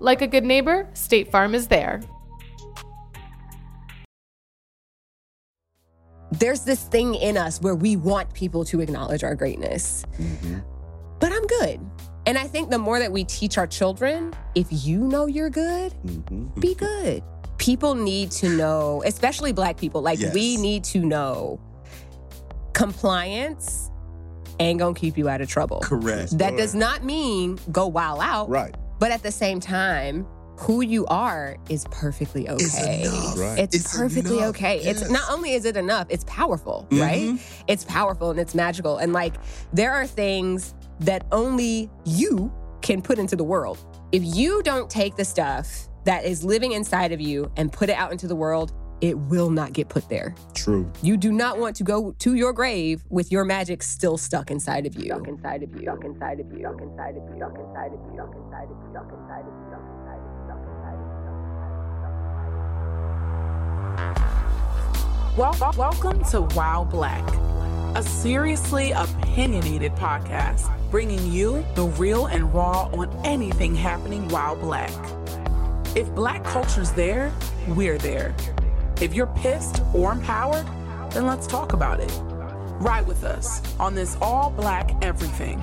Like a good neighbor, State Farm is there. There's this thing in us where we want people to acknowledge our greatness. Mm-hmm. But I'm good. And I think the more that we teach our children, if you know you're good, mm-hmm. be good. People need to know, especially black people, like Yes. we need to know compliance ain't gonna keep you out of trouble. Correct. That does not mean go wild out. Right. But at the same time, who you are is perfectly okay. It's enough. Right. It's, It's perfectly enough. okay. It's not only is it enough, it's powerful, Mhm. right? It's powerful and it's magical. And like there are things that only you can put into the world. If you don't take the stuff that is living inside of you and put it out into the world, it will not get put there. True. You do not want to go to your grave with your magic still stuck inside of you. Stuck inside of you. Stuck inside of you. Stuck inside of you. Stuck inside of you. Stuck inside of you. Stuck inside of you. Stuck inside of you. Stuck inside of you. Wel- welcome to While Black, a seriously opinionated podcast bringing you the real and raw on anything happening while black. If black culture's there, we're there. If you're pissed or empowered, then let's talk about it. Ride with us on this all black everything.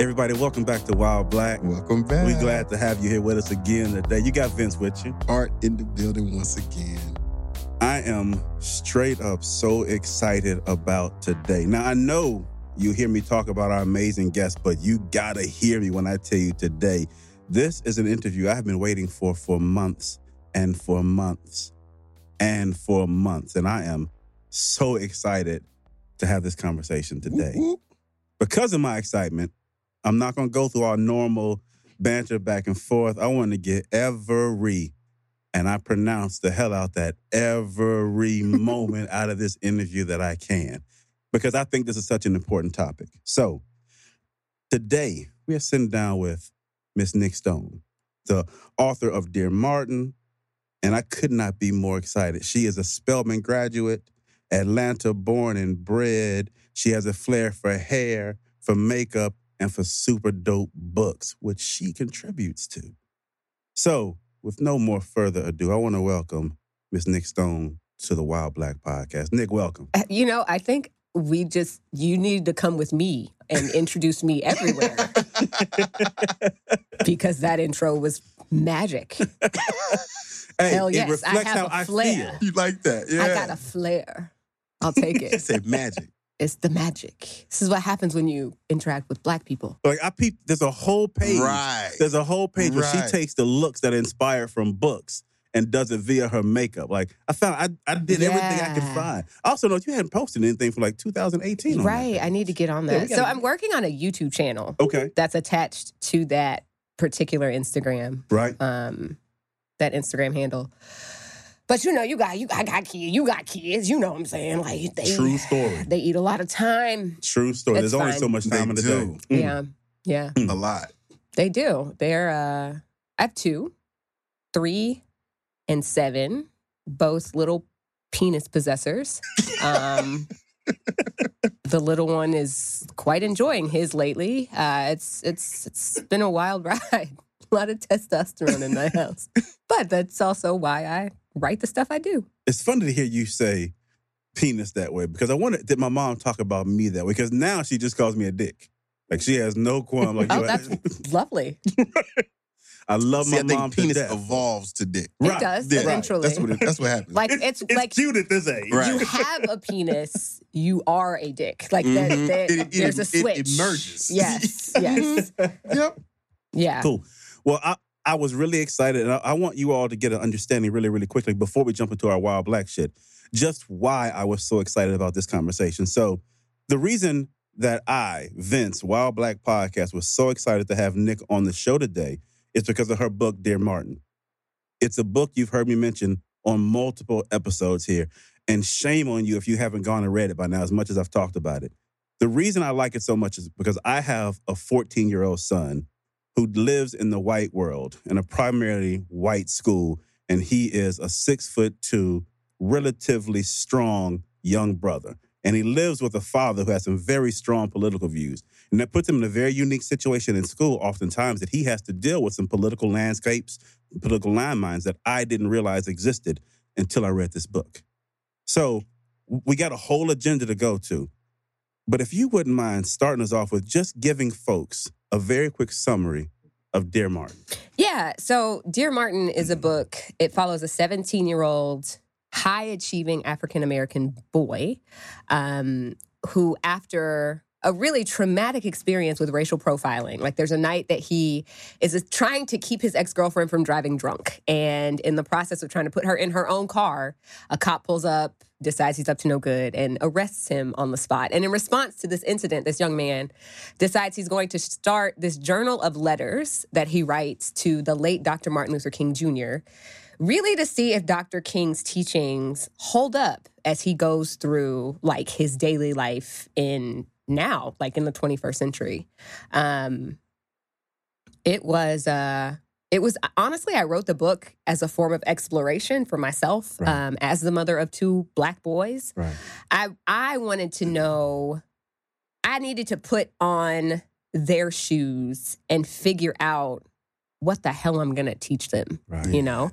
Everybody, welcome back to While Black. Welcome back. We're glad to have you here with us again today. You got Vince with you. Art in the building once again. I am straight up so excited about today. Now, I know you hear me talk about our amazing guests, but you gotta hear me when I tell you today. This is an interview I've been waiting for for months and for months and for months. And I am so excited to have this conversation today. Whoop, whoop. Because of my excitement, I'm not gonna go through our normal banter back and forth. I want to get every and I pronounce the hell out that every moment out of this interview that I can, because I think this is such an important topic. So today we are sitting down with Miss Nic Stone, the author of Dear Martin, and I could not be more excited. She is a Spelman graduate, Atlanta born and bred. She has a flair for hair, for makeup, and for super dope books, which she contributes to. So, with no more further ado, I want to welcome Miss Nic Stone to the While Black Podcast. Nic, welcome. Uh, You know, I think we just, you need to come with me and introduce me everywhere because that intro was magic. hey, Hell it yes, I have how a I flair. feel. You like that? Yeah. I got a flair. I'll take It it. said magic. it's the magic. This is what happens when you interact with black people. Like I peeped, there's a whole page. Right. There's a whole page where she takes the looks that are inspired from books and does it via her makeup. Like I found, I, I did everything I could find. I also know you hadn't posted anything for like 2018. on Right. page. I need to get on that. we so I'm working on a YouTube channel Okay. that's attached to that particular Instagram, Right. um, that Instagram handle. But you know, you got you I got kids, you got kids, you know what I'm saying? Like they True story. they eat a lot of time. True story. It's There's only fine. so much They time in the do. day. Mm. Yeah. Yeah. A lot. They do. They're uh I have two, three, and seven, both little penis possessors. Um the little one is quite enjoying his lately. Uh it's it's it's been a wild ride. a lot of testosterone in my house. But that's also why I write the stuff I do. It's funny to hear you say penis that way because I wanted did my mom talk about me that way because now she just calls me a dick. Like she has no qualm. Like Oh, that's lovely. I love See, my I think mom to penis death. evolves to dick. It does Yeah, eventually. That's what it, that's what happens. like it's, like cute at this age. Right. you have a penis, you are a dick. Like that, Mhm. that- It- it- there's a it switch. emerges. Yes. Yes. yep. yeah. Cool. Well, I, I was really excited, and I, I want you all to get an understanding really, really quickly before we jump into our wild black shit, just why I was so excited about this conversation. So, the reason that I, Vince, While Black Podcast, was so excited to have Nic on the show today is because of her book, Dear Martin. It's a book you've heard me mention on multiple episodes here, and shame on you if you haven't gone and read it by now, as much as I've talked about it. The reason I like it so much is because I have a 14 year old son who lives in the white world in a primarily white school, and he is a six foot two, relatively strong young brother. And he lives with a father who has some very strong political views. And that puts him in a very unique situation in school, oftentimes, that he has to deal with some political landscapes, political landmines that I didn't realize existed until I read this book. So we got a whole agenda to go to. But if you wouldn't mind starting us off with just giving folks a very quick summary of Dear Martin. Yeah. So, Dear Martin is a book. It follows a 17 year old high achieving African American boy um, who, after a really traumatic experience with racial profiling. Like there's a night that he is trying to keep his ex-girlfriend from driving drunk and in the process of trying to put her in her own car, a cop pulls up, decides he's up to no good and arrests him on the spot. And in response to this incident, this young man decides he's going to start this journal of letters that he writes to the late Dr. Martin Luther King Jr really to see if Dr. King's teachings hold up as he goes through like his daily life in now, like in the 21st century. Um, it was uh it was honestly I wrote the book as a form of exploration for myself Right. um, as the mother of two black boys. Right. I I wanted to know I needed to put on their shoes and figure out what the hell I'm going to teach them Right. you know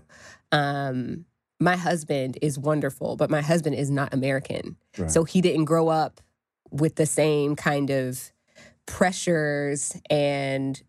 um my husband is wonderful but my husband is not american Right. so he didn't grow up with the same kind of pressures and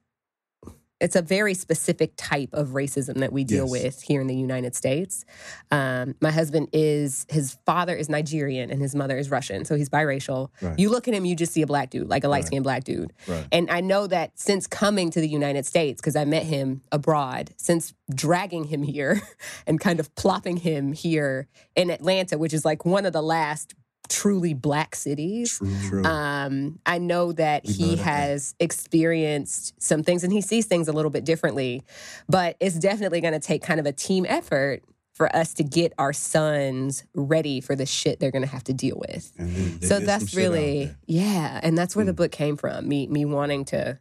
it's a very specific type of racism that we deal Yes. with here in the United States. Um, my husband is his father is Nigerian and his mother is Russian, so he's biracial. Right. You look at him, you just see a black dude, like a light skinned black dude. Right. And I know that since coming to the United States, because I met him abroad, since dragging him here and kind of plopping him here in Atlanta, which is like one of the last truly black cities. True. True. Um, I know that We he know that. has experienced some things and he sees things a little bit differently, but it's definitely going to take kind of a team effort for us to get our sons ready for the shit they're going to have to deal with And there- there so that's really yeah and that's where the Mm. book came from me me wanting to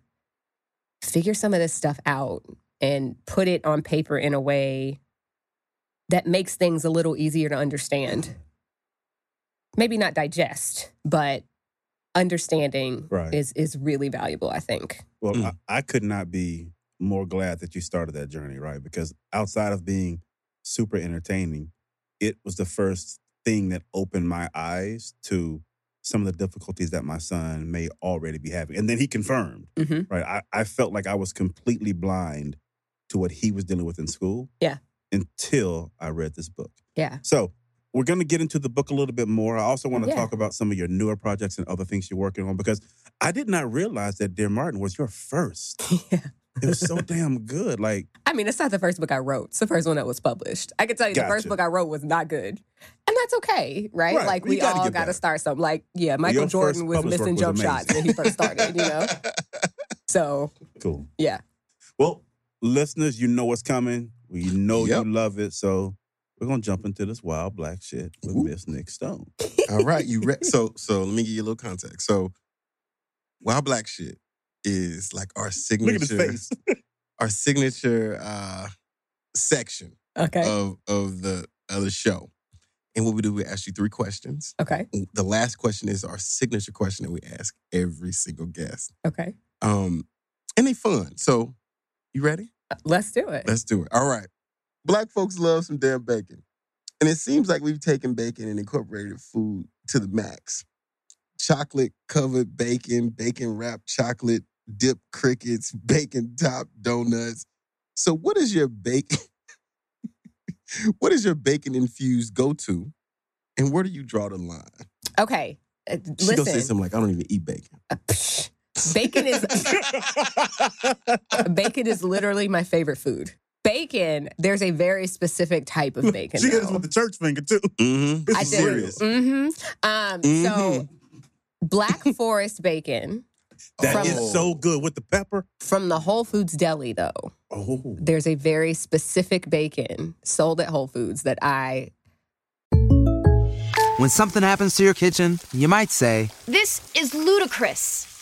figure some of this stuff out and put it on paper in a way that makes things a little easier to understand maybe not digest but understanding Right. is is really valuable i think Well, Mm. I, I could not be more glad that you started that journey, right? Because outside of being super entertaining, it was the first thing that opened my eyes to some of the difficulties that my son may already be having. And then he confirmed, Mhm. right? I, I felt like I was completely blind to what he was dealing with in school. Yeah. Until I read this book. yeah So we're going to get into the book a little bit more. I also want to Yeah. talk about some of your newer projects and other things you're working on because I did not realize that Dear Martin was your first. yeah It was so damn good. Like, I mean, it's not the first book I wrote. It's the first one that was published. I can tell you the first book I wrote was not good. And that's okay, right? Right. Like You we gotta all got to start something. Like, yeah, Michael your Jordan was missing work jump was shots when he first started, you know? So, cool. yeah. Well, listeners, you know what's coming. We know Yep. you love it. So we're going to jump into this wild black shit with Ooh. Miss Nic Stone. All right, you re- so so let me give you a little context. So, wild black shit is like our Look signature, at his face. our signature uh, section Okay. of of the of the show. And what we do, we ask you three questions. okay. The last question is our signature question that we ask every single guest. Okay. Um, and they fun. So, you ready? Let's do it. Let's do it. All right. Black folks love some damn bacon. And it seems like we've taken bacon and incorporated food to the max. Chocolate covered bacon, bacon wrapped chocolate, dip crickets, bacon top donuts, So, what is your bacon? what is your bacon infused go to, and where do you draw the line? Okay. uh, She gonna say something like, "I don't even eat bacon." uh, bacon is bacon is literally my favorite food. Bacon, there's a very specific type of bacon. she hit us with the church finger too. Mm-hmm. This I is did. serious. hmm Um, So, Black Forest bacon That is From- so good with the pepper. from the Whole Foods deli, though. Oh, There's a very specific bacon sold at Whole Foods that I When something happens to your kitchen, you might say, This is ludicrous.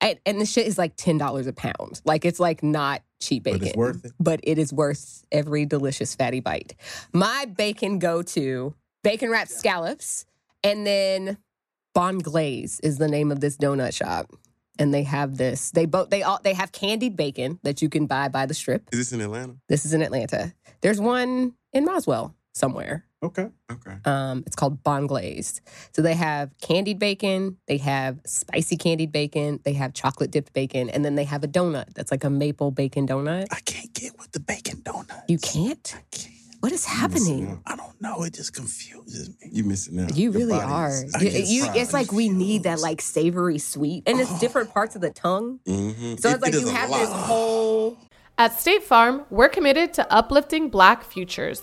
And, and the shit is like ten dollars a pound. Like it's like not cheap But bacon, it's worth it. But it is worth every delicious fatty bite. My bacon go to bacon wrapped scallops, and then Bon Glaze is the name of this donut shop. And they have this. They both they all they have candied bacon that you can buy by the strip. Is this in Atlanta? This is in Atlanta. There's one in Roswell somewhere. Okay. Okay. Um, it's called Bon Glazed. So they have candied bacon, they have spicy candied bacon, they have chocolate dipped bacon, and then they have a donut that's like a maple bacon donut. I can't get with the bacon donut. You can't? I can't. What is happening? I don't know. It just confuses me. You missing out. You Your really are. You- you- it's like we need that like savory sweet, and it's different parts of the tongue. Mhm. So It- it's like it is you have lot. this whole. At State Farm, we're committed to uplifting Black futures.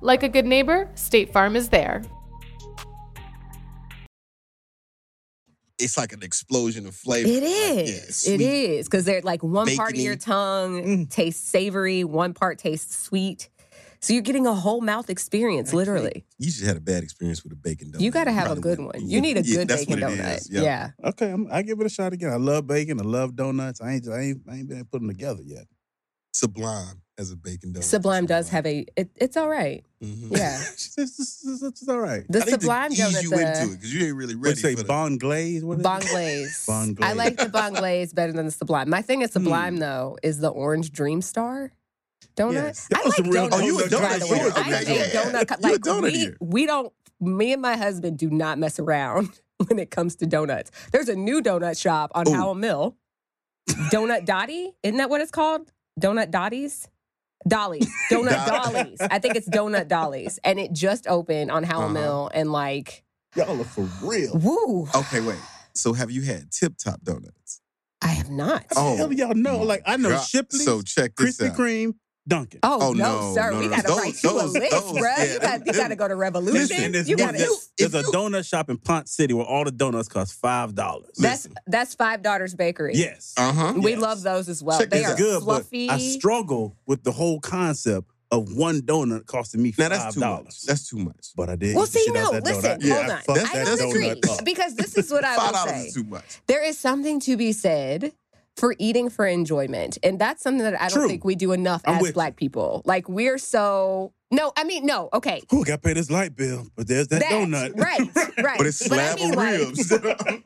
Like a good neighbor, State Farm is there. It's like an explosion of flavor. It is. Like, yeah, is. it sweet. is because they're like one part of your bacony. tongue mm. tastes savory, one part tastes sweet. So you're getting a whole mouth experience, literally. You just had a bad experience with a bacon donut. You got to have a good wouldn't- one. You need a Yeah, good that's bacon what it donut. is. Yeah. Okay, I'm, I give it a shot again. I love bacon. I love donuts. I ain't, I ain't, I ain't been able to put them together yet. Sublime as a bacon donut. Sublime does have a. It, it's all right. Mhm. Yeah. it's, it's, it's, it's all right. The I need to Sublime ease donut. you the- into it because you ain't really What ready you say, for the. Bon Glaze? What is Bon? Glaze. Bon I like the Bon Glaze better than the Sublime. My thing is Hmm. Sublime though is the Orange Dream Star donut. Yes. I That was like donuts. Oh, you a donut the eater. way. Okay, I'm yeah. donut. co- You a Like donut we, eater. we don't. Me and my husband do not mess around when it comes to donuts. There's a new donut shop on Ooh. Howell Mill. Donut Dottie, isn't that what it's called? Donut Dotties. Dollies, donut Dot- dollies. I think it's donut dollies, and it just opened on Howell Uh-huh. Mill, and like, Y'all are for real. woo! Okay, wait. So have you had Tip Top donuts? I have not. How the hell y'all know? Like, I know God. Shipley's, So check this Krispy out. Kreme, Dunkin'. Oh, Oh, no, no, sir. no, we no, gotta those- write you a list, those- bruh. yeah, you got them- you gotta go to Revolution. Listen, there's, you gotta. there's, there's a you- donut shop in Ponce City where all the donuts cost five dollars. that's that's Five Daughters Bakery. Yes. Uh huh. we Yes. love those as well. Check they are good, fluffy. but I struggle with the whole concept of one donut costing me Now that's too much. That's too much. But I did. well, see, no, listen. Yeah, hold on. fuck that's- I that's don't agree because this is what I Five will dollars say. is too much. There is something to be said for eating for enjoyment, and that's something that I don't True. think we do enough I'm as Black people. Like we're so no, I mean no. Okay, Ooh, got paid pay this light bill, but there's that, That- donut. right, right. But it's But I slab mean, like, ribs.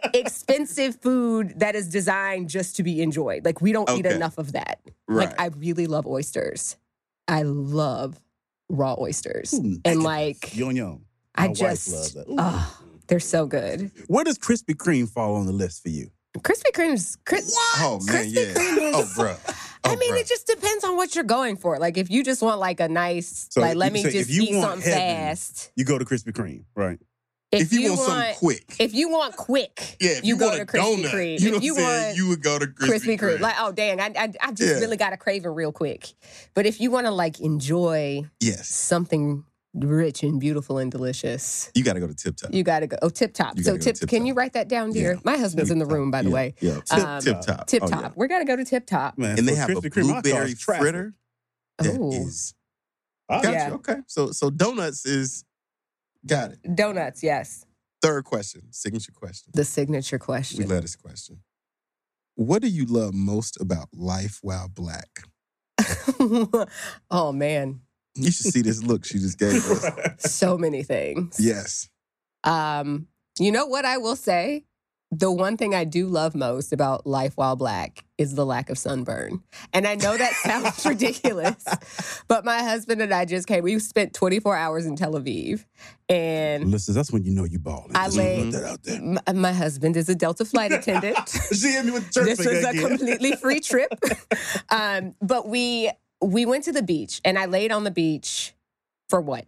expensive food that is designed just to be enjoyed. Like we don't eat enough of that. right. Like I really love oysters. I love raw oysters. Ooh, and like Yum yum. I just loves that. Oh, they're so good. Where does Krispy Kreme fall on the list for you? Krispy Kreme's Kris- oh man, Krispy yeah. Kreme Oh, is- bro. I Oh, mean, bruh. it just depends on what you're going for. Like if you just want like a nice, So like let you me say if just you eat want something heaven, fast. You go to Krispy Kreme, right? If, you, want, something quick, if you want quick, yeah. If you, you, go want to a Krispy donut, Kreme. you know if you what I'm saying? want You would go to Krispy, Krispy Kreme. Kreme. Like, oh dang, I I, I just Yeah. really got a crave it real quick. But if you want to like enjoy yes. something rich and beautiful and delicious. You got to go to Tip Top. You got to go. Oh, Tip Top. So gotta tip, Tip can you write that down, dear? Yeah. My husband's in the room, by the Yeah, way. Yeah, Tip, Um, Tip Top. Tip Oh, Top. yeah. We're gonna go to Tip Top. Man, And they for have a Krispy Kreme, blueberry fritter. That Oh. is. Oh, Got yeah. you. Okay. So so donuts is got it. Donuts, yes. Third question, signature question. The signature We question. love this question. What do you love most about life while black? oh man, You should see this look she just gave us. so many things. Yes. Um, you know what I will say? The one thing I do love most about life while black is the lack of sunburn. And I know that sounds ridiculous, but my husband and I just came. We spent 24 hours in Tel Aviv, and Listen, that's when you know you balling. I lay- that out there. my, my husband is a Delta flight attendant. she hit me with church this was a completely free trip. um, but we we went to the beach and I laid on the beach for what,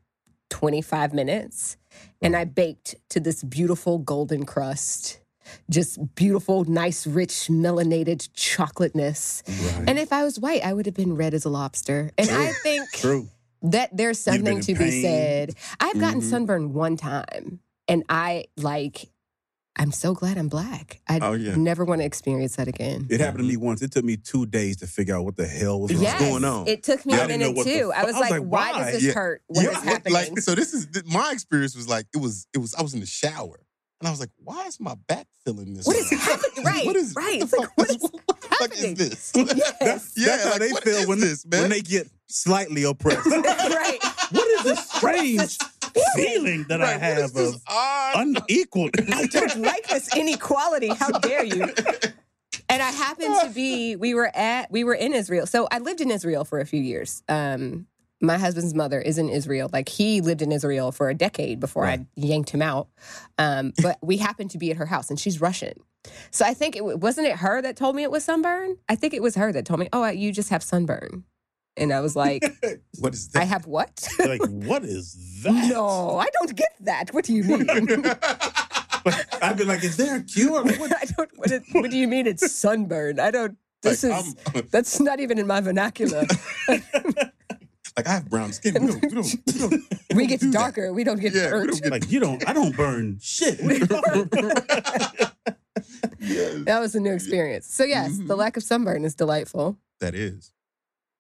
25 minutes? And I baked to this beautiful golden crust. Just beautiful, nice, rich, melanated chocolateness. Right. And if I was white, I would have been red as a lobster. And I think True. that there's something in to be said. I've gotten Mhm. sunburned one time, and I like. I'm so glad I'm black. I Oh, yeah. never want to experience that again. It happened to me mm-hmm. once. It took me two days to figure out what the hell was. Yes, going on? It took me Yeah, I a didn't know minute what the too. I was I was like, like, why, why? does this Yeah. hurt? What is Yeah, happening? Like so this is th- my experience was like it was it was I was in the shower and I was like, why is my back feeling this? What is happening? Right, What is right. What It's the like, what is, is what the fuck is this? yes. Yeah, That's how they feel when, this, man? when they get slightly oppressed. right. what is this strange feeling that I Right, is have of unequal? I don't like this inequality. How dare you? And I happened to be, we were at, we were in Israel. So I lived in Israel for a few years. Um, my husband's mother is in Israel. Like he lived in Israel for a decade before I yanked him out. Um, but we happened to be at her house and she's Russian. So I think it wasn't it her that told me it was sunburn? I think it was her that told me, oh, you just have sunburn. And I was like, What is that? I have what? like, what is that? no, I don't get that. What do you mean? I've been like, is there a cure? Like, I don't. What, what do you mean it's sunburn? I don't. This Like, is I'm- that's not even in my vernacular. like I have brown skin. We don't, we don't, we don't, we don't get do that. darker. We don't get Yeah, burnt. get- like you don't. I don't burn shit. What are you talking about? Yes, that was a new experience. So yes, Mhm. the lack of sunburn is delightful. that is.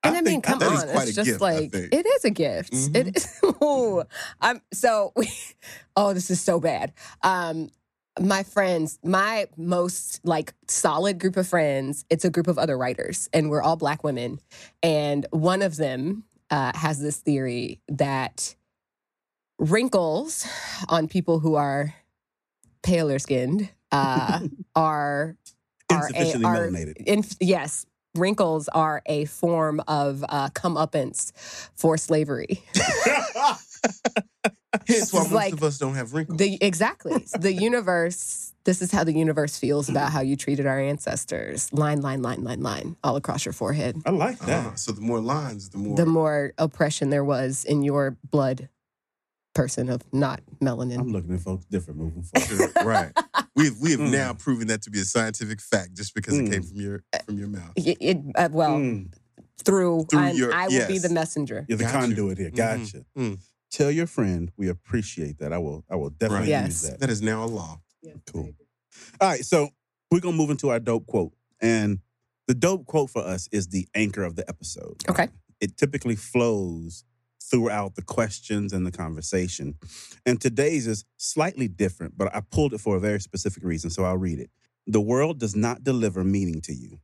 And I, mean, think- come on, it's just gift, like it is a gift. Mhm. It is. Ooh, I'm so. We, oh, this is so bad. Um, my friends, my most like solid group of friends, it's a group of other writers, and we're all black women. And one of them uh, has this theory that wrinkles on people who are paler skinned uh, are are Insufficiently are, melanated. In, yes, wrinkles are a form of uh, comeuppance for slavery. Hence why most like of us don't have wrinkles. The exactly the universe. This is how the universe feels about how you treated our ancestors. Line, line, line, line, line, all across your forehead. I like that. Uh, so the more lines, the more. The more oppression there was in your blood, person of not melanin. I'm looking at folks different moving forward. right. We've we have Mm. now proven that to be a scientific fact just because it Mm. came from your from your mouth. It, it- uh, well Mm, through, Through I'm- your- I will be the messenger. you're the Gotcha. conduit here. Mhm. Gotcha. Mm. Tell your friend we appreciate that. I will. I will definitely Right. use that. That is now a law. Cool. All right, so we're gonna move into our dope quote, and the dope quote for us is the anchor of the episode. Okay. It typically flows throughout the questions and the conversation, and today's is slightly different, but I pulled it for a very specific reason, so I'll read it. The world does not deliver meaning to you.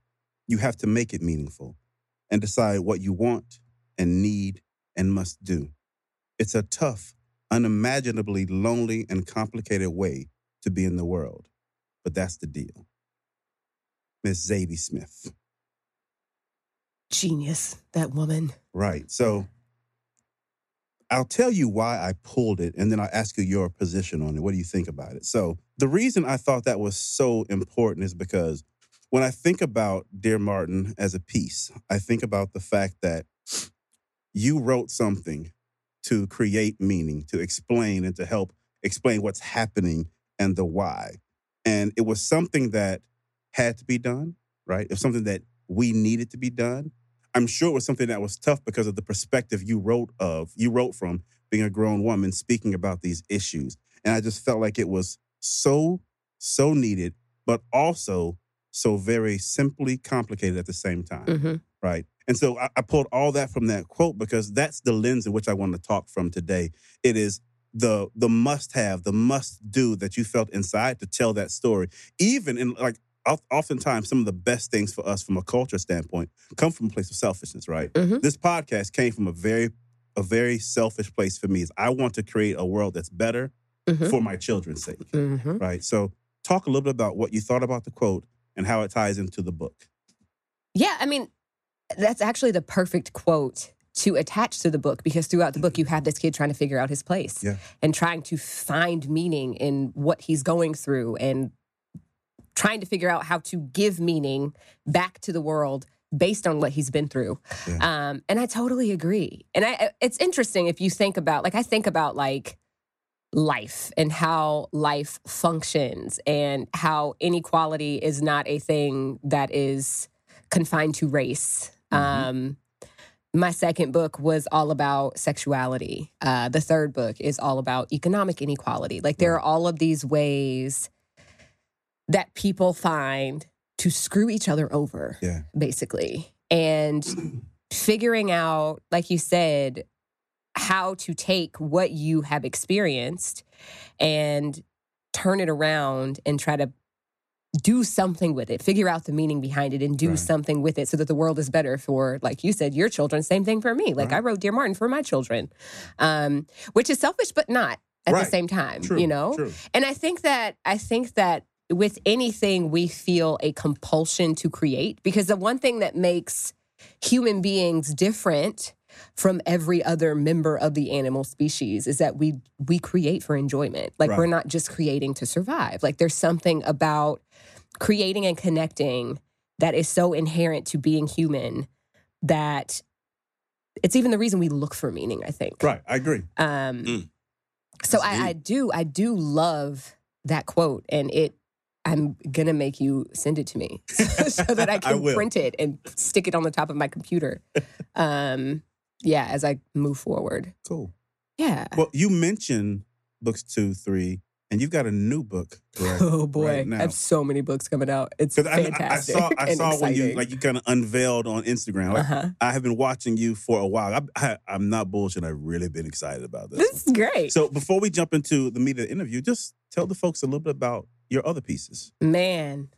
You have to make it meaningful, and decide what you want and need and must do. It's a tough, unimaginably lonely and complicated way to be in the world. But that's the deal. Miss Zadie Smith. Genius, that woman. Right. So I'll tell you why I pulled it and then I'll ask you your position on it. What do you think about it? So the reason I thought that was so important is because when I think about Dear Martin as a piece, I think about the fact that you wrote something to create meaning, to explain and to help explain what's happening and the why. And it was something that had to be done, right? It was something that we needed to be done. I'm sure it was something that was tough because of the perspective you wrote of, you wrote from being a grown woman, speaking about these issues. And I just felt like it was so, so needed, but also so very simply complicated at the same time. hmm Right. And so I, I pulled all that from that quote because that's the lens in which I want to talk from today. It is the the must have, the must do that you felt inside to tell that story. Even in like oftentimes some of the best things for us from a culture standpoint come from a place of selfishness, right? Mhm. This podcast came from a very a very selfish place for me. Is I want to create a world that's better Mhm. for my children's sake. hmm Right. So talk a little bit about what you thought about the quote and how it ties into the book. Yeah, I mean, that's actually the perfect quote to attach to the book because throughout the book you have this kid trying to figure out his place Yeah. and trying to find meaning in what he's going through and trying to figure out how to give meaning back to the world based on what he's been through. Um, and I totally agree. And I, it's interesting if you think about, like, I think about like life and how life functions and how inequality is not a thing that is confined to race. Um, my second book was all about sexuality. Uh, the third book is all about economic inequality. Like there are all of these ways that people find to screw each other over, Yeah. basically. And figuring out, like you said, how to take what you have experienced and turn it around and try to do something with it, figure out the meaning behind it and do Right. something with it so that the world is better for, like you said, your children. Same thing for me. Like Right. I wrote Dear Martin for my children, um, which is selfish, but not at Right. the same time, True, you know? true. And I think that, I think that with anything, we feel a compulsion to create because the one thing that makes human beings different from every other member of the animal species is that we we create for enjoyment. Like we're not just creating to survive. Like there's something about creating and connecting that is so inherent to being human that it's even the reason we look for meaning, I think. Right. I agree. Um, Mm. so I, I do, I do love that quote, and it. I'm gonna make you send it to me so that I I can will. print it and stick it on the top of my computer. Um, yeah, as I move forward. Cool. Yeah. Well, you mentioned books two, three, and you've got a new book. Correct, oh boy, right I have so many books coming out. It's 'Cause I, I- I saw, I saw when you like you kind of unveiled on Instagram. Like, Uh-huh. I have been watching you for a while. I, I, I'm not bullshit. I've really been excited about this. This one. is great. So before we jump into the meat of the interview, just tell the folks a little bit about your other pieces. Man,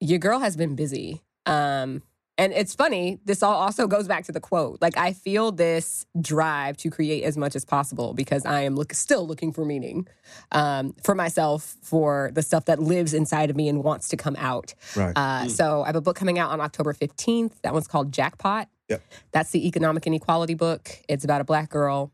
your girl has been busy. Um, and it's funny, this all also goes back to the quote. Like, I feel this drive to create as much as possible because I am look, still looking for meaning um, for myself, for the stuff that lives inside of me and wants to come out. Right. Uh, So, I have a book coming out on October 15th. That one's called Jackpot. Yep. That's the economic inequality book. It's about a black girl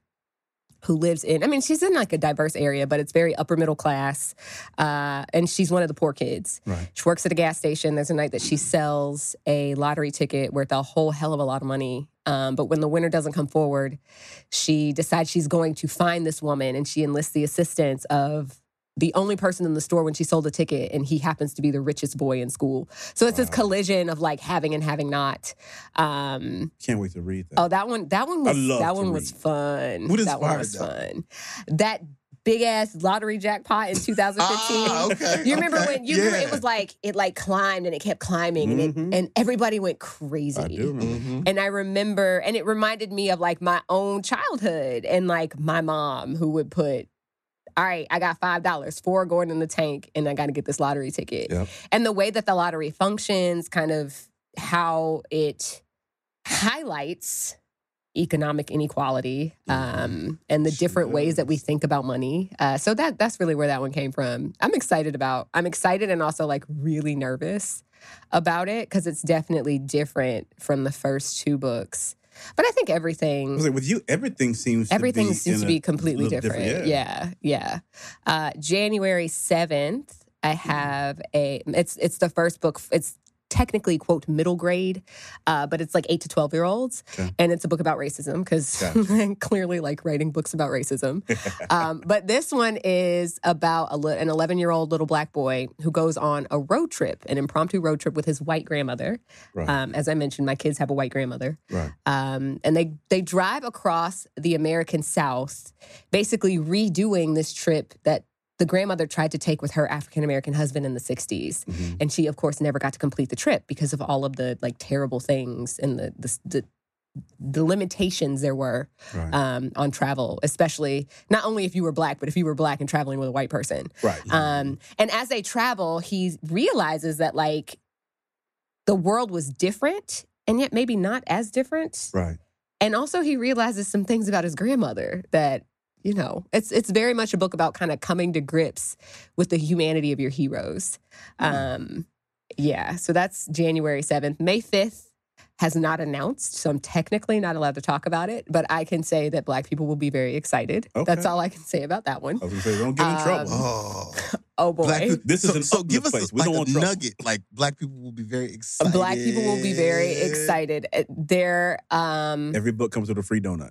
who lives in, I mean, she's in like a diverse area, but it's very upper middle class. Uh, and she's one of the poor kids. Right. She works at a gas station. There's a night that she sells a lottery ticket worth a whole hell of a lot of money. Um, but when the winner doesn't come forward, she decides she's going to find this woman and she enlists the assistance of the only person in the store when she sold a ticket, and he happens to be the richest boy in school. So it's this collision of like having and having not. Um, Can't wait to read that. Oh, that one. That one was. That one was fun. What that one inspired was that? fun. That big ass lottery jackpot in 2015. Ah, okay. You remember okay. when you remember Yeah. it was like it like climbed and it kept climbing and Mhm. it and everybody went crazy. I do. Mhm. And I remember, and it reminded me of like my own childhood and like my mom who would put, all right, I got five dollars, four going in the tank, and I got to get this lottery ticket. Yep. And the way that the lottery functions, kind of how it highlights economic inequality um, and the different ways that we think about money. Uh, so that that's really where that one came from. I'm excited about. I'm excited and also like really nervous about it because it's definitely different from the first two books. But I think I everything was like, with you, everything seems everything to be seems to a be completely little different. yeah. Yeah, yeah. Uh, January seventh, I have a. It's it's the first book. It's technically quote middle grade, uh, but it's like eight to twelve year olds, Okay. and it's a book about racism because I clearly like writing books about racism. um, but this one is about a, an eleven year old little black boy who goes on a road trip, an impromptu road trip with his white grandmother. Right. Um, as I mentioned, my kids have a white grandmother right. um, and they they drive across the American South, basically redoing this trip that the grandmother tried to take with her African American husband in the 60s. Mhm. And she, of course, never got to complete the trip because of all of the like terrible things and the the, the, the limitations there were Right. um, on travel, especially not only if you were black, but if you were black and traveling with a white person. right. Um, and as they travel, he realizes that like the world was different and yet maybe not as different. right. And also he realizes some things about his grandmother that, you know, it's it's very much a book about kind of coming to grips with the humanity of your heroes. Um, yeah, so that's January 7th. May 5th has not announced, so I'm technically not allowed to talk about it, but I can say that black people will be very excited. That's all I can say about that one. I was gonna say, don't get in Um, trouble. Oh, Oh boy. black people. This is so, an so give us place. a, We like don't a want trouble. nugget. Like black people will be very excited. Black people will be very excited. Uh, They're um Every book comes with a free donut.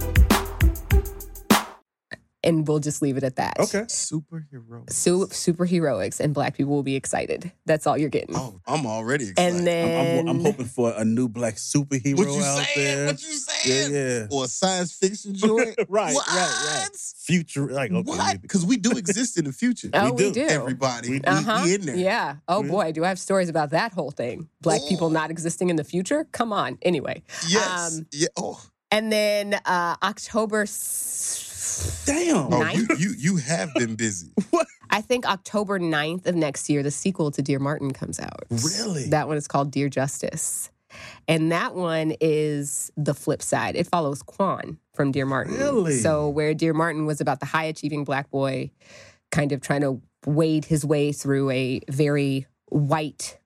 And we'll just leave it at that. Okay. Superhero. Su- superheroics and black people will be excited. That's all you're getting. Oh, I'm already excited. and then I'm, I'm, I'm hoping for a new black superhero what you out saying? there. What you saying? Yeah, yeah. Or a science fiction joint? right, what? right, right. Future, like okay, What? Because we do exist in the future. oh, we do. do. Everybody, we, Uh-huh. we in there. Yeah. Oh Yeah. boy, do I have stories about that whole thing. Black people Oh. not existing in the future? Come on. Anyway. Yes. Um, yeah. Oh, And then uh October s- Damn. oh you, you you have been busy. what? I think October 9th of next year, the sequel to Dear Martin comes out. Really? That one is called Dear Justyce. And that one is the flip side. It follows Quan from Dear Martin. Really? So, where Dear Martin was about the high achieving black boy kind of trying to wade his way through a very white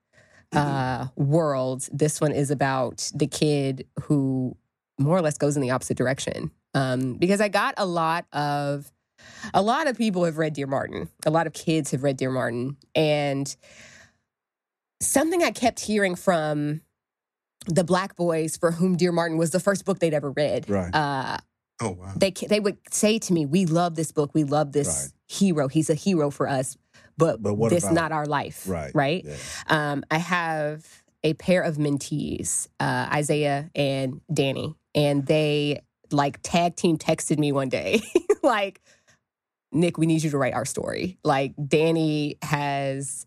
uh, world, this one is about the kid who more or less goes in the opposite direction. Um, because I got a lot of a lot of people have read Dear Martin. A lot of kids have read Dear Martin. And something I kept hearing from the black boys for whom Dear Martin was the first book they'd ever read. Right. Uh, Oh wow. they they would say to me, "We love this book. We love this Right. hero. He's a hero for us, but, But what this about- not our life." Right. Right. Yeah. Um, I have a pair of mentees, uh, Isaiah and Danny, and they like tag team texted me one day, like, Nic, we need you to write our story. Like, Danny has,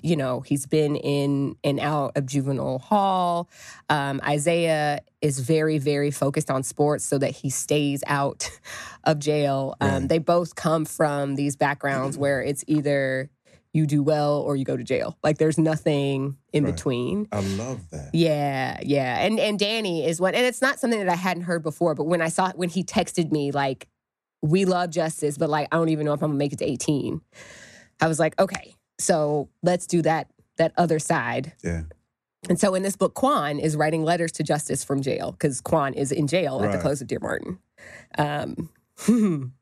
you know, he's been in and out of juvenile hall. Um, Isaiah is very, very focused on sports so that he stays out of jail. Um, Right. They both come from these backgrounds where it's either you do well or you go to jail. Like there's nothing in Right. between. I love that. Yeah, yeah. And and Danny is one and it's not something that I hadn't heard before, but when I saw when he texted me like we love Justyce, but like I don't even know if I'm gonna make it to 18. I was like, okay, so let's do that that other side. Yeah. And so in this book, Quan is writing letters to Justyce from jail because Quan is in jail at the close of Dear Martin. Um,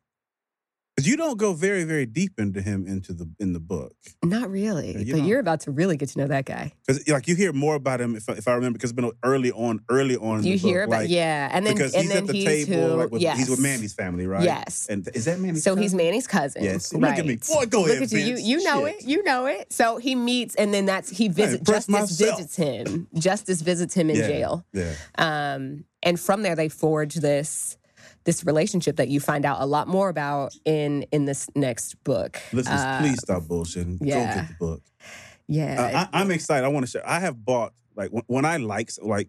But you don't go very, very deep into him into the in the book. not really, you but know- you're about to really get to know that guy. Because like you hear more about him if, I- if I remember because it's been early on, early on. In You hear book, about like, yeah, and then because and he's then at the he's table who, like with, yes. he's with Manny's family, right? Yes. And is that Manny's? So he's cousin? Manny's cousin. Yes. Right. Look at me. Boy, go Look ahead, at you. You, you know Shit. it. You know it. So he meets, and then that's he visits. Justyce myself. visits him. Justyce visits him in Yeah. jail. Yeah. Um, and from there, they forge this this relationship that you find out a lot more about in in this next book. Listen, Uh, please stop bullshitting. yeah. Go get the book. Yeah. Uh, I, I'm excited. I want to share. I have bought like when, when I like like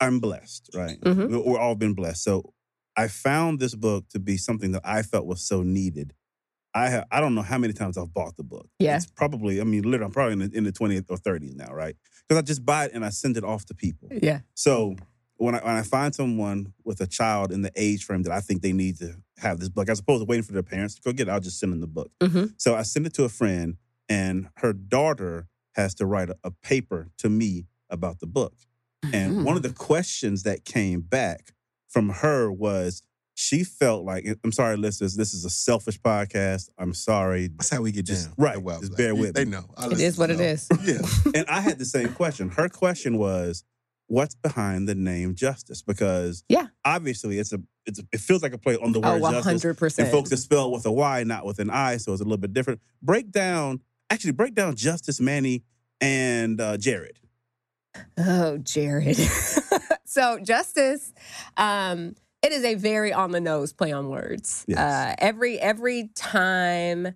I'm blessed, right? Mhm. We- We're all been blessed. So I found this book to be something that I felt was so needed. I have I don't know how many times I've bought the book. Yeah. it's probably I mean literally I'm probably in the, in the 20th or 30s now, right? Because I just buy it and I send it off to people. yeah. So when I when I find someone with a child in the age frame that I think they need to have this book, as opposed to waiting for their parents to go get it, I'll just send them the book. Mhm. So I send it to a friend, and her daughter has to write a, a paper to me about the book. And one of the questions that came back from her was she felt like I'm sorry, listeners, this is a selfish podcast. I'm sorry. That's how we get just down. right. at Wild Just bear with They me. know. Our It is what it know. is. Yeah. and I had the same question. Her question was, "What's behind the name Justyce?" Because Yeah. obviously it's a it's it feels like a play on the Oh, word justice. 100%. And folks, it's spelled with a Y, not with an I, so it's a little bit different. Break down, actually, break down Justyce, Manny, and uh, Jared. Oh, Jared. so justice, um, it is a very on the nose play on words. Yes. Uh, every every time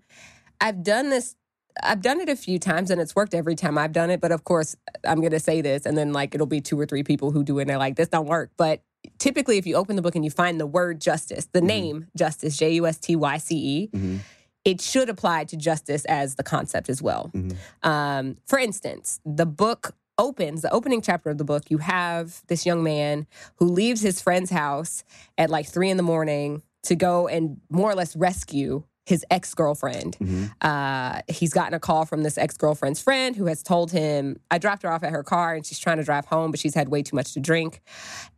I've done this, I've done it a few times and it's worked every time I've done it. But of course, I'm gonna say this, and then like it'll be two or three people who do it and they're like, this don't work. But typically, if you open the book and you find the word justice, the mm-hmm. name Justyce, J U S T Y C E, mm-hmm. it should apply to justice as the concept as well. Mm-hmm. Um, for instance, the book opens, the opening chapter of the book, you have this young man who leaves his friend's house at like three in the morning to go and more or less rescue his ex girlfriend. Uh, he's gotten a call from this ex girlfriend's friend who has told him, I dropped her off at her car and she's trying to drive home, but she's had way too much to drink.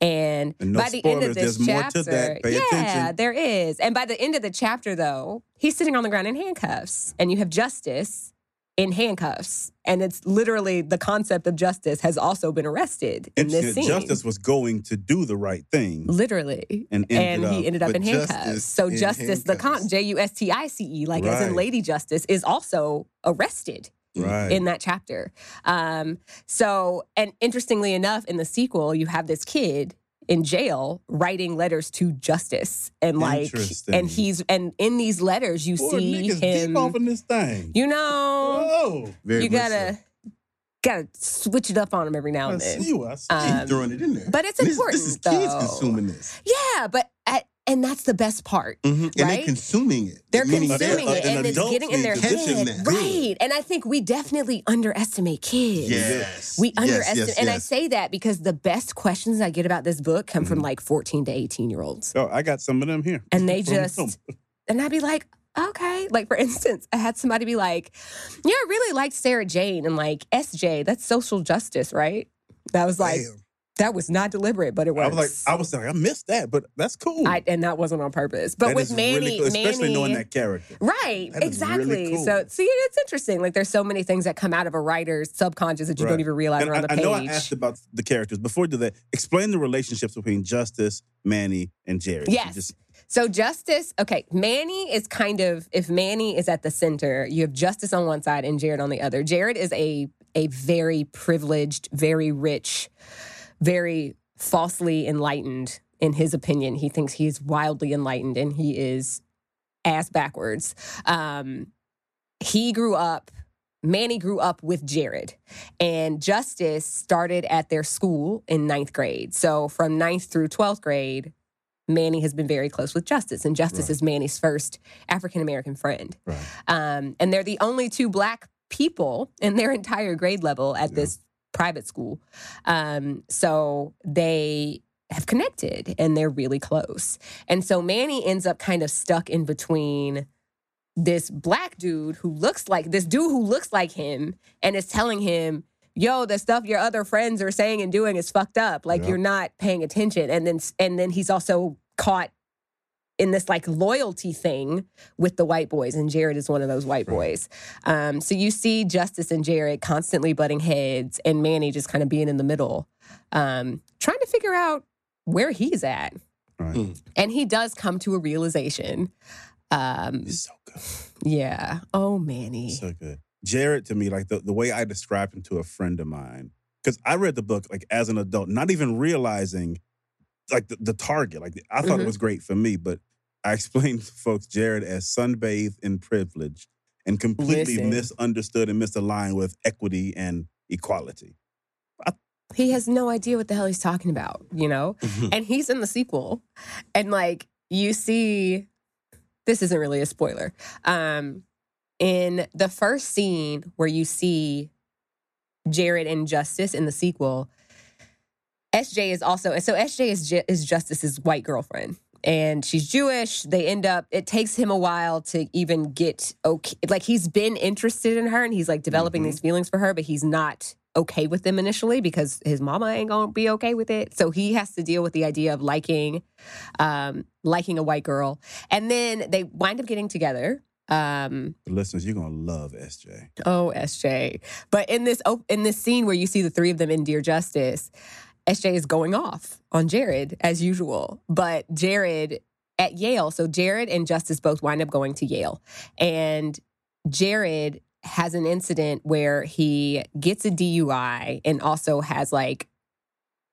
And, And no by the end of this chapter, that. Yeah, attention. there is. And by the end of the chapter, though, he's sitting on the ground in handcuffs, and you have justice in handcuffs. And it's literally the concept of justice has also been arrested in this scene. Justice was going to do the right thing. Literally. And And, ended he ended up in handcuffs. So in justice, the con. J U S T I C E, like as in Lady Justice, is also arrested Right. in that chapter. Um, so, and interestingly enough, in the sequel, you have this kid in jail writing letters to Justyce, and like, and he's and in these letters, you Boy, see niggas him. deep off in this thing. You know, oh, Very you much gotta gotta switch it up on him every now I and then. see you. I see. Um, He's throwing it in there. but it's And this- important, This is kids though. consuming this. Yeah, but at, and that's the best part. Mhm. And they're consuming it. They're Meaning consuming it an and it's getting in their needs head. that. Right. And I think we definitely underestimate kids. Yes. We Yes, underestimate, yes, and I say that because the best questions I get about this book come Mm-hmm. from like 14 to 18 year olds. Oh, I got some of them here. And they just, and I'd be like, okay. Like, for instance, I had somebody be like, yeah, I really liked Sarah Jane and like SJ, that's social justice, right? That was like, Damn. That was not deliberate, but it I was like, I was like, I missed that, but that's cool. I, and that wasn't on purpose. But That with Manny, really cool, especially Manny, knowing that character. Right, That exactly. really cool. So, see, it's interesting. Like, there's so many things that come out of a writer's subconscious that you don't even realize And are on I, the I page. know I asked about the characters before. Do that? Explain the relationships between Justyce, Manny, and Jared. Yes. just- So Justyce, okay, Manny is kind of if Manny is at the center, you have Justyce on one side and Jared on the other. Jared is a a very privileged, very rich, very falsely enlightened in his opinion. He thinks he is wildly enlightened and he is ass backwards. Um he grew up Manny grew up with Jared, and Justyce started at their school in ninth grade. So from ninth through 12th grade, Manny has been very close with Justyce, and Justyce Right. is Manny's first African American friend. Right. Um, and they're the only two black people in their entire grade level at Yeah. this private school. Um, so they have connected and they're really close. And so Manny ends up kind of stuck in between this black dude who looks like this dude who looks like him and is telling him, yo, the stuff your other friends are saying and doing is fucked up. Like Yeah. you're not paying attention. And then and then he's also caught in this like loyalty thing with the white boys, and Jared is one of those white Right. boys. Um, so you see Justyce and Jared constantly butting heads, and Manny just kind of being in the middle, um, trying to figure out where he's at. Right. Mm. And he does come to a realization. Um, He's so good. yeah. Oh, Manny. So good. Jared to me, like the, the way I described him to a friend of mine, because I read the book like as an adult, not even realizing like the, the target. Like I thought Mhm. it was great for me, but I explained to folks Jared as sunbathed in privilege and completely Listen. misunderstood and misaligned with equity and equality. he has no idea what the hell he's talking about, you know? and he's in the sequel. And like you see this isn't really a spoiler. Um in the first scene where you see Jared and Justyce in the sequel, SJ is also so SJ is is Justyce's white girlfriend. And she's Jewish. They end up. It takes him a while to even get okay. Like he's been interested in her, and he's like developing Mhm. these feelings for her, but he's not okay with them initially because his mama ain't gonna be okay with it. So he has to deal with the idea of liking, um, liking a white girl, and then they wind up getting together. Um, Listeners, you're gonna love SJ. Oh, SJ. But in this op- in this scene where you see the three of them in Dear Justyce, SJ is going off on Jared as usual. But Jared at Yale, so Jared and Justyce both wind up going to Yale. And Jared has an incident where he gets a DUI and also has like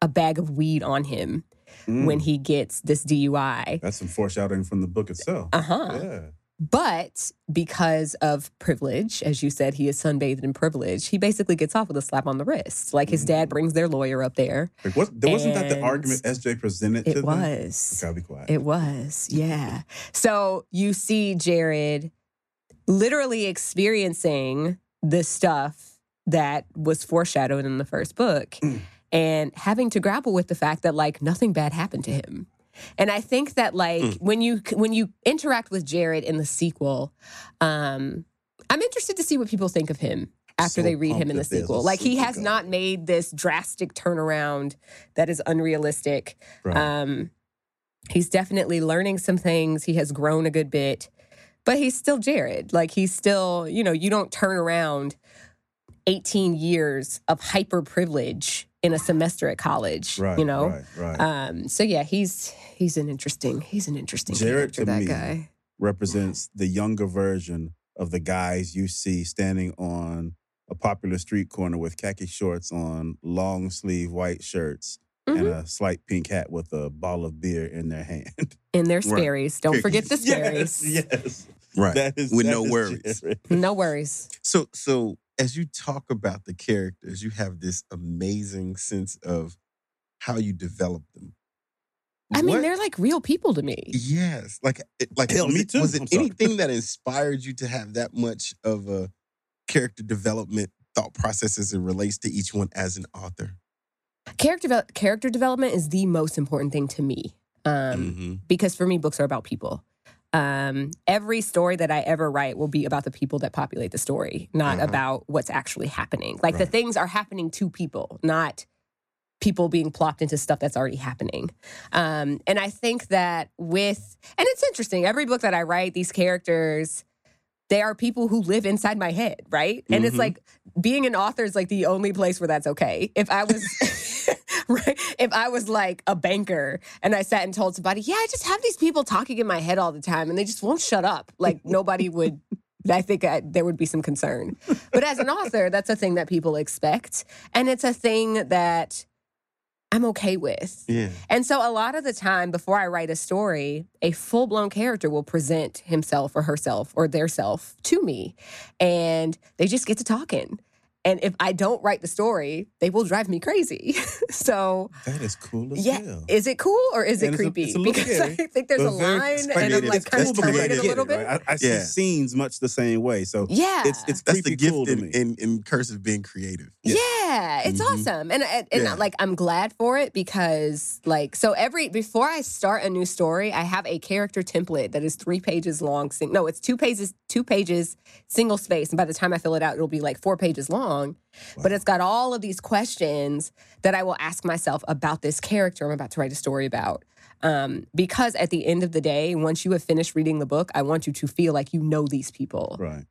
a bag of weed on him Mm. when he gets this DUI. That's some foreshadowing from the book itself. Uh-huh. Yeah. But because of privilege, as you said, he is sunbathed in privilege. He basically gets off with a slap on the wrist. Like his dad mm. brings their lawyer up there. Like, what, there wasn't that the argument SJ presented to It them? was. Okay, I'll be quiet. It was, yeah. So you see Jared literally experiencing the stuff that was foreshadowed in the first book mm. and having to grapple with the fact that like nothing bad happened to him. And I think that like Mm. when you when you interact with Jared in the sequel, um, I'm interested to see what people think of him after So they read him in the that there's a sequel. Like he has coming. not made this drastic turnaround that is unrealistic. Right. Um, he's definitely learning some things. He has grown a good bit, but he's still Jared. Like he's still, you know, you don't turn around 18 years of hyper privilege in a semester at college. right. you know. Right. Right. Um, so yeah, he's he's an interesting he's an interesting Jared character. to That me guy. represents the younger version of the guys you see standing on a popular street corner with khaki shorts on, long sleeve white shirts, and Mhm. a slight pink hat with a bottle of beer in their hand. In their Right. Sperry's. Don't forget the Sperry's. yes, yes. Right. That is With that no is worries. Jared. No worries. So so as you talk about the characters, you have this amazing sense of how you develop them. I mean, What- they're like real people to me. yes, like like Hell, was me it, too. Was I'm it sorry. anything that inspired you to have that much of a character development thought process as it relates to each one as an author? Character character development is the most important thing to me. Um, Mm-hmm. because for me, books are about people. Um, every story that I ever write will be about the people that populate the story, not Uh-huh. about what's actually happening. Like the things are happening to people, not people being plopped into stuff that's already happening. Um, and I think that with, and it's interesting, every book that I write, these characters, they are people who live inside my head, right? And it's Mhm. like being an author is like the only place where that's okay. If I was, right, if I was like a banker and I sat and told somebody, yeah, I just have these people talking in my head all the time and they just won't shut up, like nobody would. I think I, there would be some concern. But as an author, that's a thing that people expect. And it's a thing that I'm okay with. Yeah. And so a lot of the time before I write a story, a full-blown character will present himself or herself or their self to me and they just get to talking. And if I don't write the story, they will drive me crazy. so, That is cool as yeah, hell. is it cool or is it And it's a- creepy? it's a because scary, I think there's a but very line and I'm like It's kind cool, of but it a little bit. Right? I, I see Yeah. scenes much the same way. So Yeah. it's it's That's the gift cool to in, in, in cursive being creative. Yeah, it's Mhm. awesome, and and, and Yeah. like I'm glad for it because like so every before I start a new story, I have a character template that is three pages long. Sing, no, it's two pages, two pages, single space, and by the time I fill it out, it'll be like four pages long. But it's got all of these questions that I will ask myself about this character I'm about to write a story about. Um, because at the end of the day, once you have finished reading the book, I want you to feel like you know these people. Right.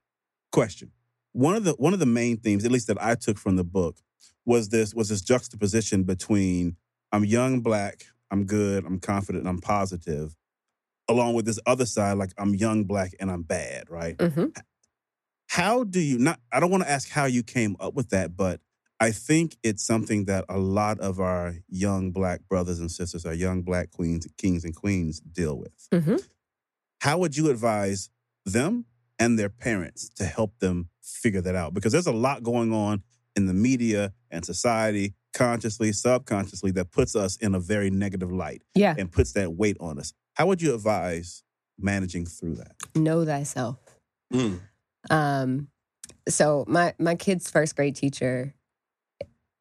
Question. One of the one of the main themes, at least that I took from the book, was this was this juxtaposition between I'm young, black, I'm good, I'm confident, I'm positive, along with this other side, like I'm young, black, and I'm bad, right? hmm How do you not I don't want to ask how you came up with that, but I think it's something that a lot of our young black brothers and sisters, our young black queens, kings and queens deal with. hmm How would you advise them and their parents to help them figure that out? Because there's a lot going on in the media and society, consciously, subconsciously, that puts us in a very negative light Yeah, and puts that weight on us. How would you advise managing through that? know thyself. Mm. Um, so my my kid's first grade teacher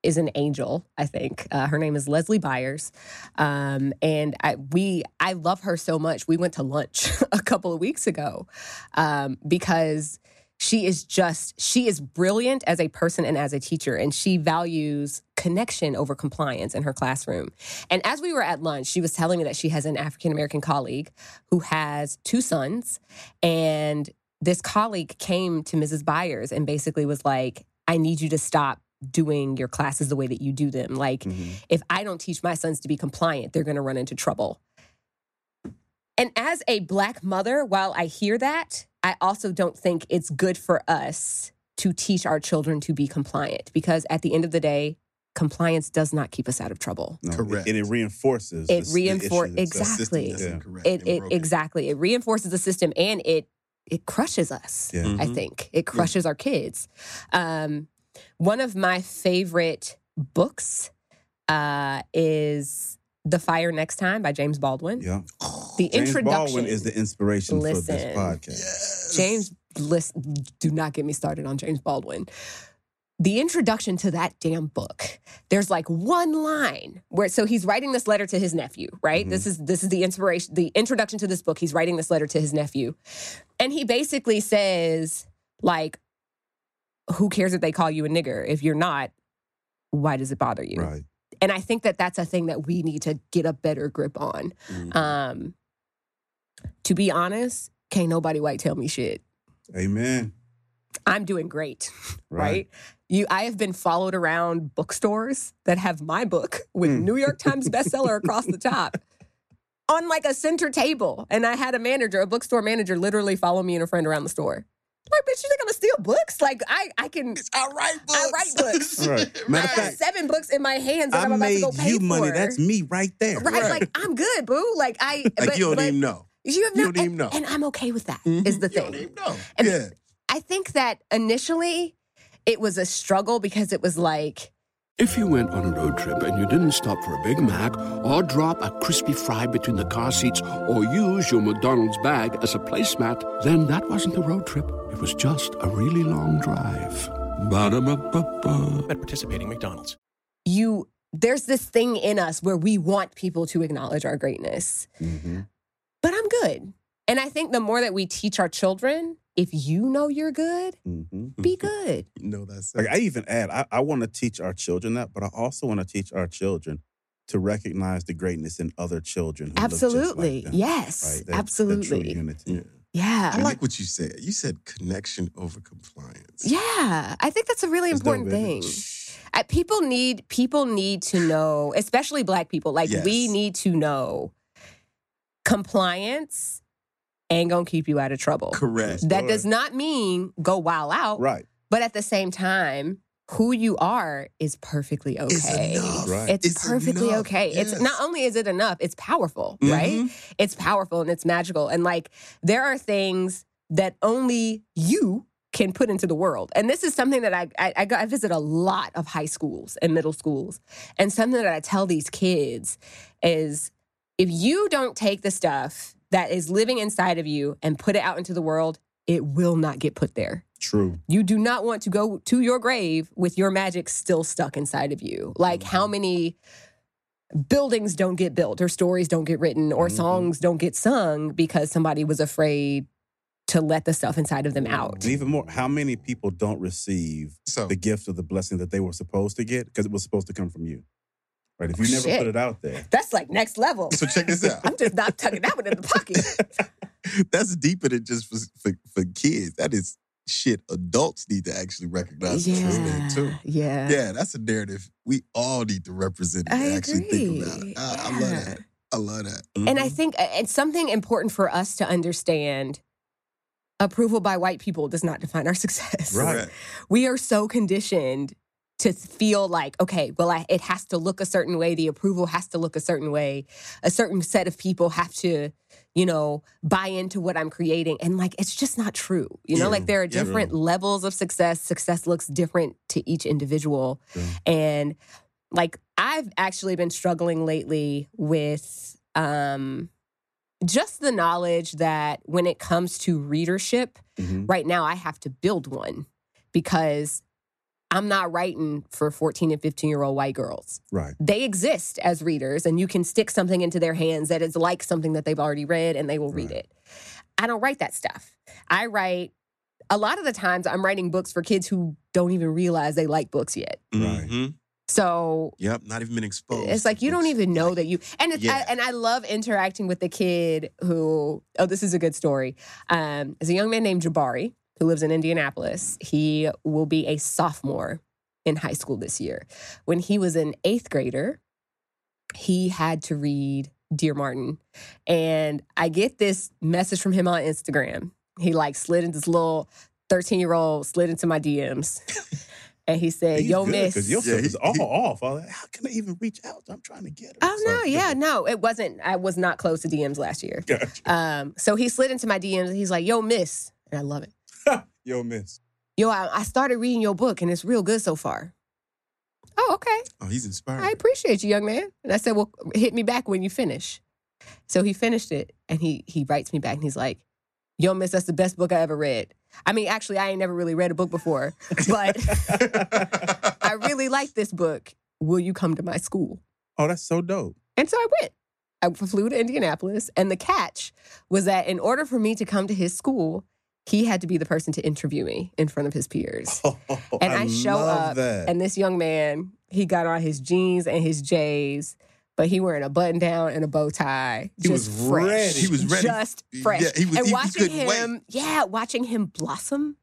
is an angel. I think uh, her name is Leslie Byers, um, and I, we I love her so much. We went to lunch a couple of weeks ago um, because she is just she is brilliant as a person and as a teacher and she values connection over compliance in her classroom and as we were at lunch she was telling me that she has an african american colleague who has two sons and this colleague came to mrs byers and basically was like i need you to stop doing your classes the way that you do them like if i don't teach my sons to be compliant they're going to run into trouble and as a black mother, while I hear that, I also don't think it's good for us to teach our children to be compliant because at the end of the day, compliance does not keep us out of trouble. No, Correct. And it reinforces. It the- the reinforce issue exactly. Yeah. It, it exactly it reinforces the system and it it crushes us. Yeah. I Mhm. think it crushes our kids. Um, one of my favorite books uh, is "The Fire Next Time" by James Baldwin. Yeah. The James introduction Baldwin is the inspiration for this podcast. Yes. James, listen, do not get me started on James Baldwin. The introduction to that damn book, there's like one line where so he's writing this letter to his nephew, right? Mhm. This is this is the inspiration, the introduction to this book. He's writing this letter to his nephew. And he basically says, like, who cares if they call you a nigger? If you're not, why does it bother you? Right. And I think that that's a thing that we need to get a better grip on. Mhm. Um, to be honest, can't nobody white tell me shit. Amen. I'm doing great, Right. right? You, I have been followed around bookstores that have my book with Mm. New York Times bestseller across the top on like a center table, and I had a manager, a bookstore manager, literally follow me and a friend around the store. Like, bitch, you think I'm gonna steal books? Like, I, I can. I write books. I write books. Right. I Matter of got fact, seven books in my hands that I I'm about to made go pay you money. for. That's me right there. right, Right. Like, I'm good, boo. Like, I. Like but- you don't but even know. You have you no, don't even and, know. and I'm okay with that. Is Mhm. the thing. You don't even know. And- yeah. I think that initially it was a struggle because it was like, If you went on a road trip and you didn't stop for a Big Mac or drop a crispy fry between the car seats or use your McDonald's bag as a placemat, then that wasn't a road trip. It was just a really long drive. Ba-da-ba-ba-ba. At participating McDonald's. you, there's this thing in us where we want people to acknowledge our greatness, hmm but I'm good. And I think the more that we teach our children, if you know you're good, hmm be good. No, that's Like I even add, I, I want to teach our children that, but I also want to teach our children to recognize the greatness in other children. Who Absolutely. Look just like them, yes. right? That- that true absolutely. unity. Yeah. yeah. I like what you said. You said connection over compliance. Yeah, I think that's a really It's important thing. it? Uh, people need people need to know, especially Black people. Like we need to know compliance ain't gonna keep you out of trouble. Correct. That does not mean go wild out, Right. but at the same time, who you are is perfectly It's okay. enough. Right. It's, It's perfectly enough. okay. It's not only is it enough, it's powerful, right? Mhm. It's powerful and it's magical. And like there are things that only you can put into the world. And this is something that I I, I, go, I visit a lot of high schools and middle schools. And something that I tell these kids is if you don't take the stuff that is living inside of you and put it out into the world, it will not get put there. True. You do not want to go to your grave with your magic still stuck inside of you. Like Mm-hmm. how many buildings don't get built or stories don't get written or Mhm. songs don't get sung because somebody was afraid to let the stuff inside of them out. And even more, how many people don't receive So the gift of the blessing that they were supposed to get because it was supposed to come from you? Right. If you Oh, never shit. put it out there. That's like next level. so check this out. I'm just not tucking that one in the pocket. That's deeper than just for, for for kids. That is shit. Adults need to actually recognize this thing too. Yeah. Yeah, that's a narrative we all need to represent and I actually think about. agree. I, I love Yeah. that. I love that. And I think uh, it's something important for us to understand. Approval by white people does not define our success. Right. We are so conditioned to feel like, okay, well, I, it has to look a certain way. The approval has to look a certain way. A certain set of people have to, you know, buy into what I'm creating. And like, it's just not true. You know, Yeah. like there are Yeah. different levels of success. Success looks different to each individual. Yeah. And like, I've actually been struggling lately with, um, just the knowledge that when it comes to readership, Mhm. right now I have to build one because I'm not writing for 14 and 15 year old white girls. Right. They exist as readers, and you can stick something into their hands that is like something that they've already read and they will read it. I don't write that stuff. I write, a lot of the times, I'm writing books for kids who don't even realize they like books yet. Right. Mhm. So Yep, not even been exposed. it's like you don't even know that you and it's, Yeah. I, and I love interacting with the kid who oh this is a good story. Um, there's a young man named Jabari who lives in Indianapolis. He will be a sophomore in high school this year. When he was an eighth grader, he had to read Dear Martin, and I get this message from him on Instagram. He like slid into this little 13 year old slid into my DMs. And he said, He's "Yo, good, miss, 'cause your Yeah, stuff is all he- off. I'm like, How can I even reach out? I'm trying to get her. Oh So- no, yeah, no, it wasn't. I was not close to DMs last year. Gotcha. Um, so he slid into my DMs and he's like, "Yo, miss," and I love it. Yo, miss. Yo, I, I started reading your book and it's real good so far. Oh, okay. Oh, he's inspired. I appreciate you, young man. And I said, "Well, hit me back when you finish." So he finished it and he he writes me back and he's like, "Yo, miss, that's the best book I ever read." I mean, actually, I ain't never really read a book before, but I really like this book. Will you come to my school? Oh, that's so dope. And so I went. I flew to Indianapolis. And the catch was that in order for me to come to his school, he had to be the person to interview me in front of his peers. Oh, and I, show love up, that. and this young man, he got on his jeans and his J's, but he wearing a button down and a bow tie. He just was fresh. ready. He was ready. Just fresh. Yeah, he was- and he- he watching wait. him, yeah, watching him blossom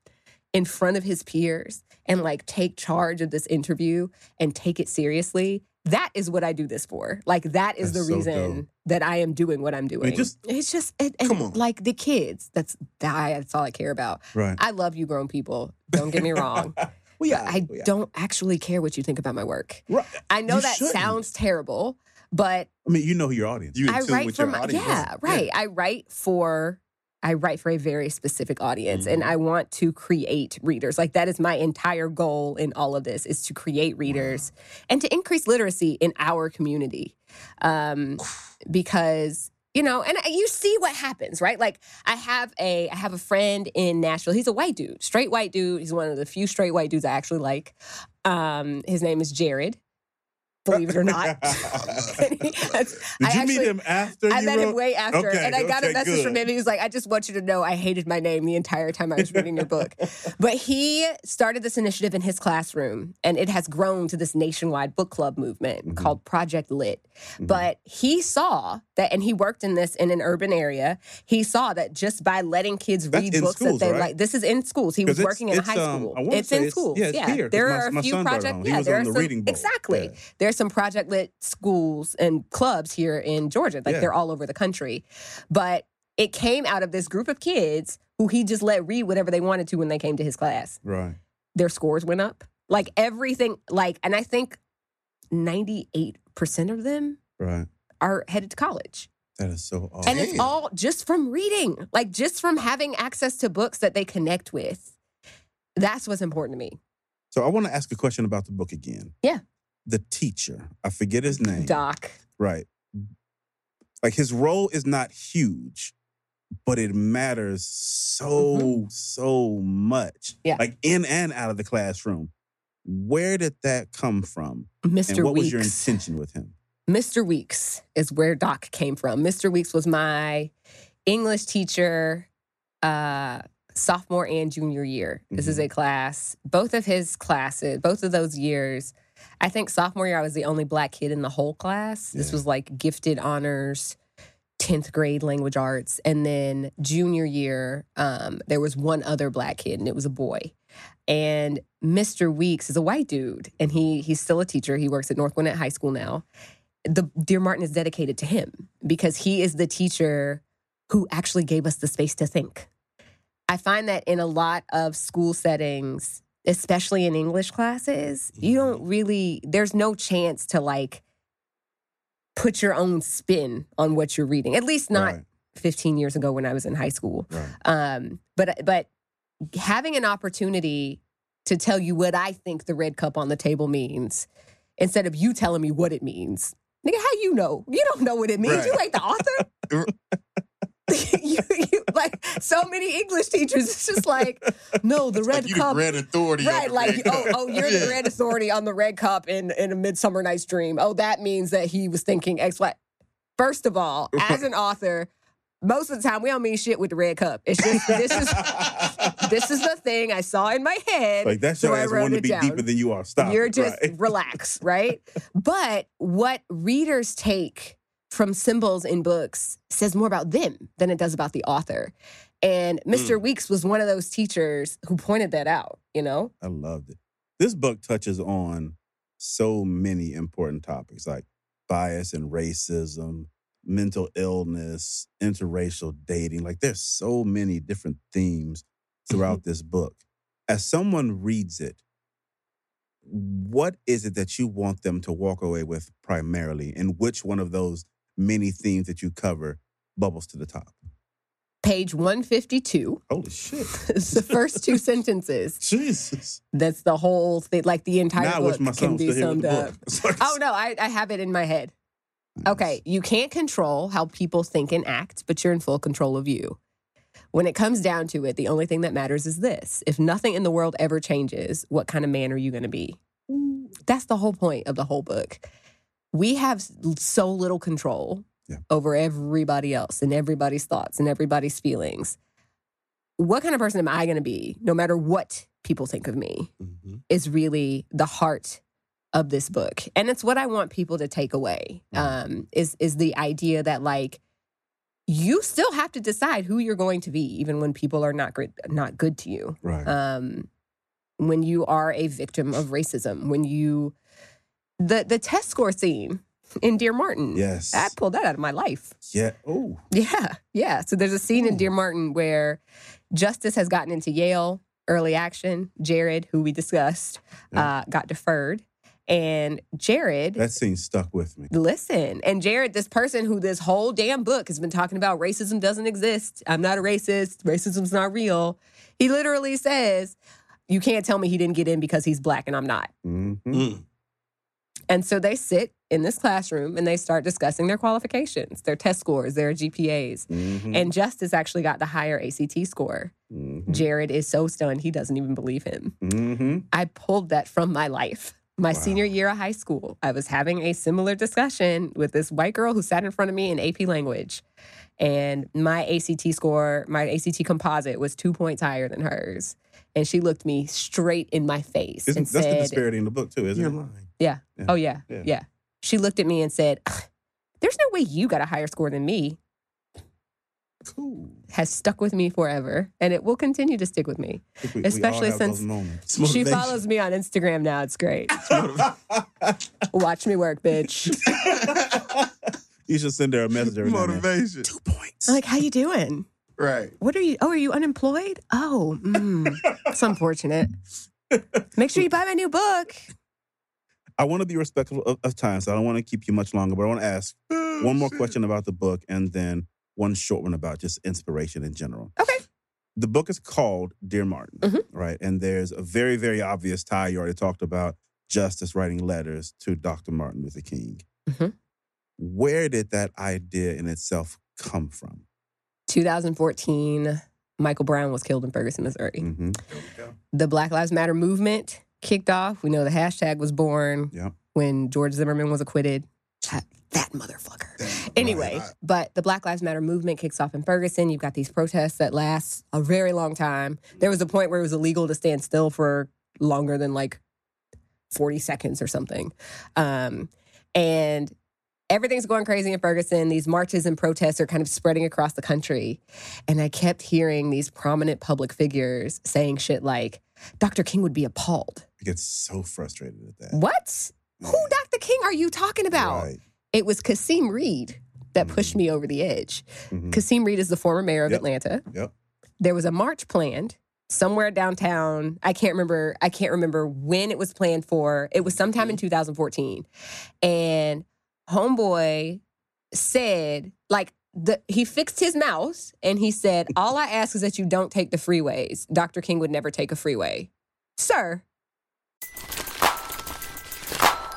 in front of his peers and like take charge of this interview and take it seriously. That is what I do this for. Like that is That's the so reason that I am doing what I'm doing. just- it's just it, Come on. like the kids. That's that, that's all I care about. right. I love you, grown people. Don't get me wrong. we but are. I we are. don't actually care what you think about my work. Right. I know You that shouldn't. sounds terrible, but I mean, you know who your audience. You I tune write with for your my audience. yeah, right. I write for I write for a very specific audience and Mhm. I want to create readers. Like that is my entire goal in all of this is to create readers and to increase literacy in our community. Um because you know, and you see what happens, right? Like I have a I have a friend in Nashville. He's a white dude, straight white dude. He's one of the few straight white dudes I actually like. Um his name is Jared. Believe it or not. Did you I meet him after I met him way after, Okay, and I got a okay, message from him. He was like, "I just want you to know, I hated my name the entire time I was reading your book." But he started this initiative in his classroom, and it has grown to this nationwide book club movement Mhm. called Project Lit. Mhm. But he saw that, and he worked in this in an urban area. He saw that just by letting kids That's read books schools, that they right? like, this is in schools. He was working in a high um, school. It's in it's- schools. yeah, it's here, there my- are a few projects. brought it project. home. He Yeah, there are the some exactly. Yeah. There's some Project Lit schools and clubs here in Georgia. Like Yeah. they're all over the country. But it came out of this group of kids who he just let read whatever they wanted to when they came to his class. Right. Their scores went up. Like everything, like, and I think 98% of them Right. are headed to college. That is so awesome. And it's all just from reading, like just from having access to books that they connect with. That's what's important to me. So I want to ask a question about the book again. Yeah. The teacher, I forget his name. Doc. Right. Like his role is not huge, but it matters so, so much. Yeah. Like in and out of the classroom. Where did that come from? Mr. And what was your intention with him? Mr. Weeks is where Doc came from. Mr. Weeks was my English teacher uh, sophomore and junior year. This is a class, both of his classes, both of those years. I think sophomore year, I was the only black kid in the whole class. This Yeah. was like gifted honors, 10th grade language arts. And then junior year, um, there was one other black kid, and it was a boy. And Mr. Weeks is a white dude, and he he's still a teacher. He works at North Gwinnett High School now the Dear Martin is dedicated to him because he is the teacher who actually gave us the space to think. I find that in a lot of school settings, especially in English classes, you don't really, there's no chance to like put your own spin on what you're reading, at least not Right. 15 years ago when I was in high school. Right. Um, but but having an opportunity to tell you what I think the red cup on the table means instead of you telling me what it means. Nigga, how you know? You don't know what it means. You Right. ain't the author. you, you, like so many English teachers, it's just like, no, the red Like cup. the grand authority. Right, like oh, oh, you're the Yeah. red authority on the red cup in in a Midsummer Night's Dream. Oh, that means that he was thinking X, Y. First of all, as an author, most of the time we don't mean shit with the red cup. It's just this is this is the thing I saw in my head. Like that's so your I ass to be down. deeper than you are. Stop. You're it, just right? relax, right? But what readers take from symbols in books says more about them than it does about the author. And hmm. Mr. Weeks was one of those teachers who pointed that out, you know? I loved it. This book touches on so many important topics like bias and racism, mental illness, interracial dating. Like there's so many different themes throughout mm-hmm. this book. As someone reads it, what is it that you want them to walk away with primarily? And which one of those many themes that you cover bubbles to the top? Page 152 Holy shit. the first two sentences. Jesus. That's the whole thing, like the entire Now I wish book can be still here with summed up. Oh no, I, I have it in my head. Okay, you can't control how people think and act, but you're in full control of you. When it comes down to it, the only thing that matters is this. If nothing in the world ever changes, what kind of man are you going to be? That's the whole point of the whole book. We have so little control Yeah. over everybody else and everybody's thoughts and everybody's feelings. What kind of person am I going to be, no matter what people think of me? Mhm. is really the heart of this book and it's what i want people to take away um, is is the idea that like you still have to decide who you're going to be even when people are not good not good to you Right. um, when you are a victim of racism when you the the test score scene in dear martin yes. i pulled that out of my life yeah. Oh. yeah, yeah. So there's a scene in Dear Martin where Justyce has gotten into Yale early action. Jared, who we discussed, uh, got deferred. And Jared, That scene stuck with me. listen, and Jared, this person who this whole damn book has been talking about racism doesn't exist. I'm not a racist. Racism's not real. He literally says, You can't tell me he didn't get in because he's black and I'm not. Mhm. Mm. And so they sit in this classroom and they start discussing their qualifications, their test scores, their GPAs. Mhm. And Justyce actually got the higher ACT score. Mhm. Jared is so stunned he doesn't even believe him. Mhm. I pulled that from my life. My senior year of high school, I was having a similar discussion with this white girl who sat in front of me in AP language. And my ACT score, my ACT composite was two points higher than hers. And she looked me straight in my face Isn't, and that's the disparity in the book too, isn't You're it? Lying. Yeah. Yeah. Oh, yeah. Yeah. yeah. She looked at me and said, There's no way you got a higher score than me. Cool. Has stuck with me forever. And it will continue to stick with me. We- we Especially have those since She follows me on Instagram now. It's great. Watch me work, bitch. You should send her a message every now and. Motivation. Two points. Like, how you doing? Right. What are you? Oh, are you unemployed? Oh, mm, it's unfortunate. Make sure you buy my new book. I want to be respectful of, of time, so I don't want to keep you much longer. But I want to ask one more question about the book, and then one short one about just inspiration in general. Okay. The book is called Dear Martin, Mhm. right? And there's a very, very obvious tie. You already talked about Justyce writing letters to Dr. Martin Luther King. Mhm. Where did that idea in itself come from? 2014, Michael Brown was killed in Ferguson, Missouri. Mm-hmm. The Black Lives Matter movement kicked off. We know the hashtag was born Yeah. when George Zimmerman was acquitted. That, that motherfucker. Anyway, but the Black Lives Matter movement kicks off in Ferguson. You've got these protests that last a very long time. There was a point where it was illegal to stand still for longer than like 40 seconds or something. Um, and everything's going crazy in Ferguson. These marches and protests are kind of spreading across the country. And I kept hearing these prominent public figures saying shit like, Dr. King would be appalled. I get so frustrated at that. What? Who Dr. King are you talking about? Right. It was Kasim Reed that pushed me over the edge. Mhm. Kasim Reed is the former mayor of Yep. Atlanta. Yep. There was a march planned somewhere downtown. I can't remember. I can't remember when it was planned for. It was sometime in 2014, and Homeboy said like. The, he fixed his mouth and he said, All I ask is that you don't take the freeways. Dr. King would never take a freeway. Sir,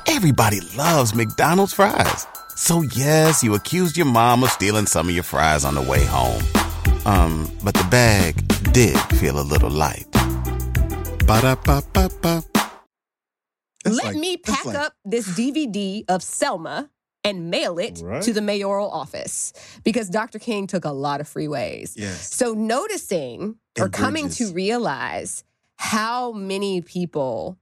Everybody loves McDonald's fries. So yes, you accused your mom of stealing some of your fries on the way home. Um, but the bag did feel a little light. Ba-da-ba-ba-ba. Let like- me pack like- up this DVD of Selma and mail it Right. to the mayoral office because Dr. King took a lot of freeways. Yes. So noticing or And coming to realize how many people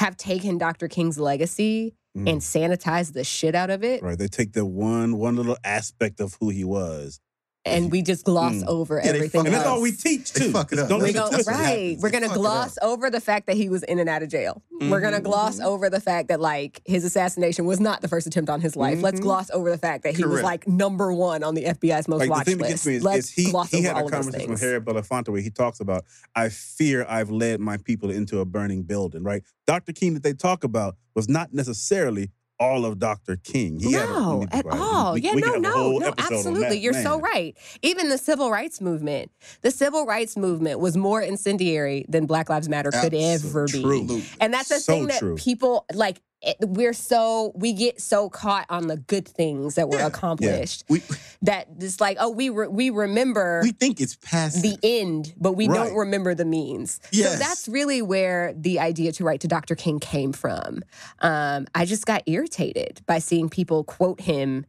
have taken Dr. King's legacy Mm. and sanitized the shit out of it, Right. They take the one one little aspect of who he was. And we just gloss Mm. over Yeah, everything fuck And that's all we teach They too. fuck it up. Don't We're get it right. We're gonna gloss over the fact that he was in and out of jail. We're gonna Mhm. gloss over the fact that like his assassination was not the first attempt on his life. Let's Mhm. gloss over the fact that he was like number one on the FBI's most Like the watch thing list. gets me is, Let's is he, gloss he over had all a of those conversation with things. Harry Belafonte where he talks about, I fear I've led my people into a burning building, right? Dr. King that they talk about was not necessarily all of Dr. King. He had a- no, be at all. We- yeah, we no, a no, no, absolutely. You're so right. Even the civil rights movement, the civil rights movement was more incendiary than Black Lives Matter could ever be. Absolutely. And that's the So thing that true. people like. It- We're so we get so caught on the good things that were Yeah. accomplished We that it's like oh we re- we remember we think it's past the end, but we Right. don't remember the means. So that's really where the idea to write to Dr. King came from. Um, I just got irritated by seeing people quote him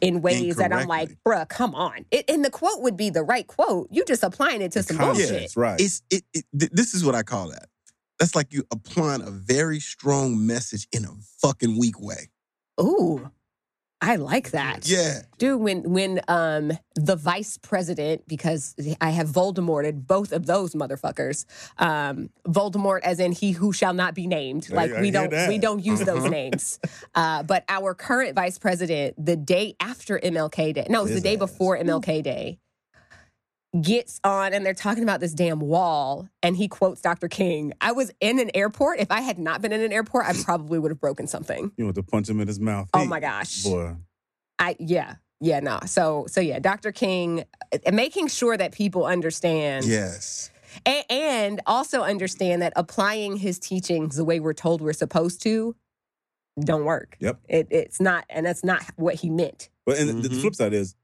in ways that I'm like, bruh, come on. It, and the quote would be the right quote. You just applying it to some Context, bullshit. right. It's it, it. th- This is what I call that. That's like you applying a very strong message in a fucking weak way. Ooh. I like that. Yeah. Dude, when when um the vice president, because I have Voldemorted both of those motherfuckers. Um Voldemort as in he who shall not be named. Like I we don't that. we don't use those Uh-huh. names. Uh but our current vice president, the day after MLK Day, no, it was the day ass. before MLK Day, gets on and they're talking about this damn wall and he quotes Dr. King. I was in an airport. If I had not been in an airport, I probably would have broken something. You want to punch him in his mouth. Oh He- my gosh. Boy. I yeah yeah no so so yeah Dr. King uh, making sure that people understand Yes. and, and also understand that applying his teachings the way we're told we're supposed to don't work. Yep. It, it's not and that's not what he meant. But and the- the flip side is,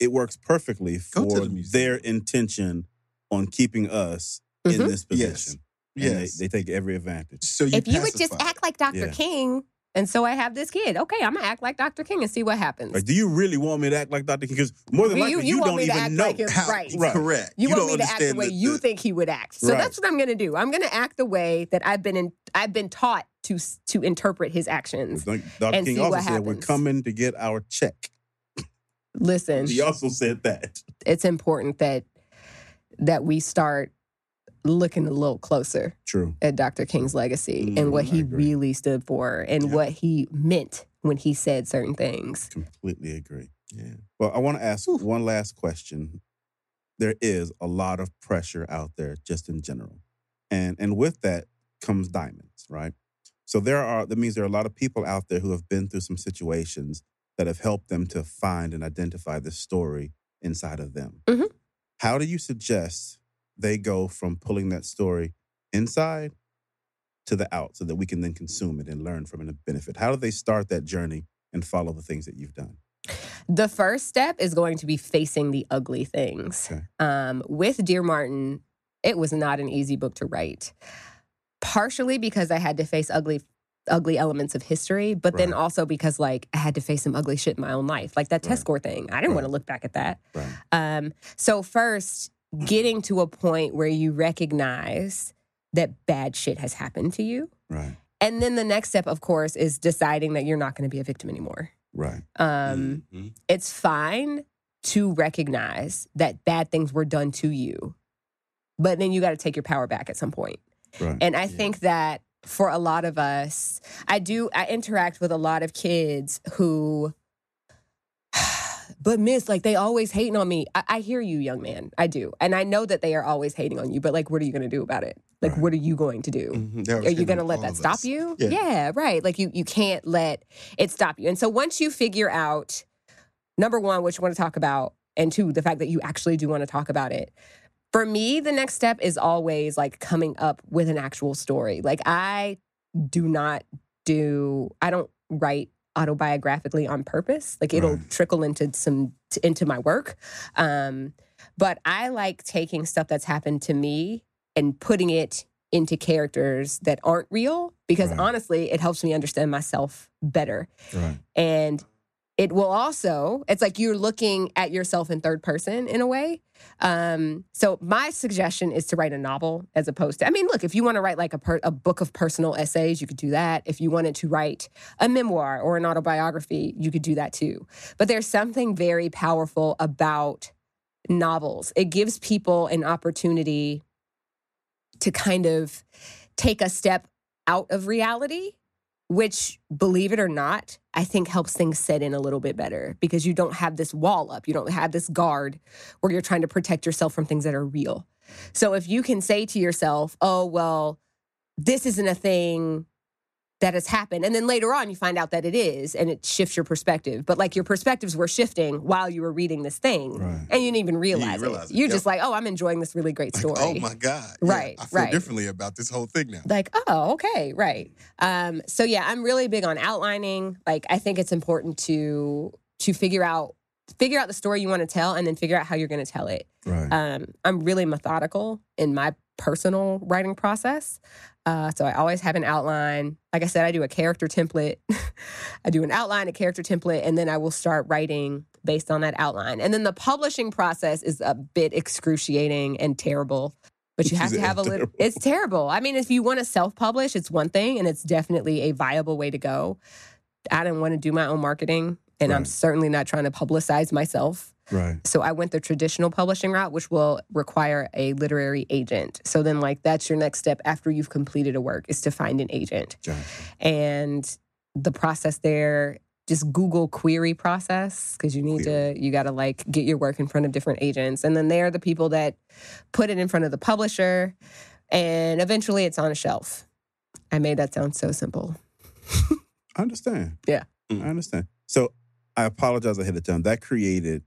it works perfectly for the their intention on keeping us Mhm. in this Yes. position. And they- Yes. they, take every advantage. so you if you would just act like Dr. Yeah. King and so I have this kid, okay, I'm gonna act like Dr. King and see what happens. Like, do you really want me to act like Dr. King? Because more than You- likely, you you, want don't me to even act know. like him. How- Right. Right. Correct. You, want me to act the understand way you the- think he would act. So Right. that's what I'm going to do. I'm going to act the way that I've been in, I've been taught to to interpret his actions. Like Dr. And King see also what said, "We're coming to get our check." Listen, He also said that. it's important that that we start looking a little closer True. at Dr. King's legacy and Mm, what I he agree. really stood for and Yeah. what he meant when he said certain things. Completely agree. Yeah. Well, I want to ask one last question. There is a lot of pressure out there just in general. And and with that comes diamonds, right? So there are that means there are a lot of people out there who have been through some situations that have helped them to find and identify the story inside of them. Mhm. How do you suggest they go from pulling that story inside to the out so that we can then consume it and learn from it and benefit? How do they start that journey and follow the things that you've done? The first step is going to be facing the ugly things. Okay. Um, with Dear Martin, it was not an easy book to write. Partially because I had to face ugly ugly elements of history, but then also because like I had to face some ugly shit in my own life. Like that test Right. score thing. I didn't want to look back at that. Right. Um, so first, getting to a point where you recognize that bad shit has happened to you. Right. And then the next step, of course, is deciding that you're not going to be a victim anymore. Right. Um, Mhm. it's fine to recognize that bad things were done to you, but then you got to take your power back at some point. Right. And I think that for a lot of us, I do, I interact with a lot of kids who, but miss, like they always hating on me. I, I hear you, young man. I do. And I know that they are always hating on you, but like, what are you going to do about it? Like, Right. what are you going to do? Mhm. Are you going to let that stop us. you? Yeah. right. Like you you can't let it stop you. And so once you figure out number one, what you want to talk about, and two, the fact that you actually do want to talk about it. For me, the next step is always like coming up with an actual story. Like I do not do I don't write autobiographically on purpose. Like it'll Right. trickle into some into my work. Um, but I like taking stuff that's happened to me and putting it into characters that aren't real because Right. honestly, it helps me understand myself better. Right. And it will also, it's like you're looking at yourself in third person in a way. Um, so my suggestion is to write a novel as opposed to, I mean, look, if you want to write like a, per, a book of personal essays, you could do that. If you wanted to write a memoir or an autobiography, you could do that too. But there's something very powerful about novels. It gives people an opportunity to kind of take a step out of reality, which, believe it or not, I think helps things set in a little bit better because you don't have this wall up. You don't have this guard where you're trying to protect yourself from things that are real. So if you can say to yourself, oh, well, this isn't a thing that has happened. And then later on, you find out that it is, and it shifts your perspective. But like your perspectives were shifting while you were reading this thing, Right. and you didn't even realize, realize it. it. You're Yep. just like, oh, I'm enjoying this really great story. Oh my God. Yeah, Right, I feel right. differently about this whole thing now. like oh okay right um so yeah i'm really big on outlining like i think it's important to to figure out figure out the story you want to tell and then figure out how you're going to tell it Right. um i'm really methodical in my personal writing process uh, so I always have an outline. Like I said, I do a character template. I do an outline, a character template, and then I will start writing based on that outline. And then the publishing process is a bit excruciating and terrible. But you have to have a little. It's terrible. I mean, if you want to self-publish, it's one thing, and it's definitely a viable way to go. I didn't want to do my own marketing, and I'm certainly not trying to publicize myself. Right. So I went the traditional publishing route, which will require a literary agent. So then, like, that's your next step after you've completed a work is to find an agent. Gotcha. And the process there, just Google query process because you need to, you got to like get your work in front of different agents. And then they're the people that put it in front of the publisher. And eventually it's on a shelf. I made that sound so simple. I understand. Yeah. I mm. understand. So I apologize ahead of time. That created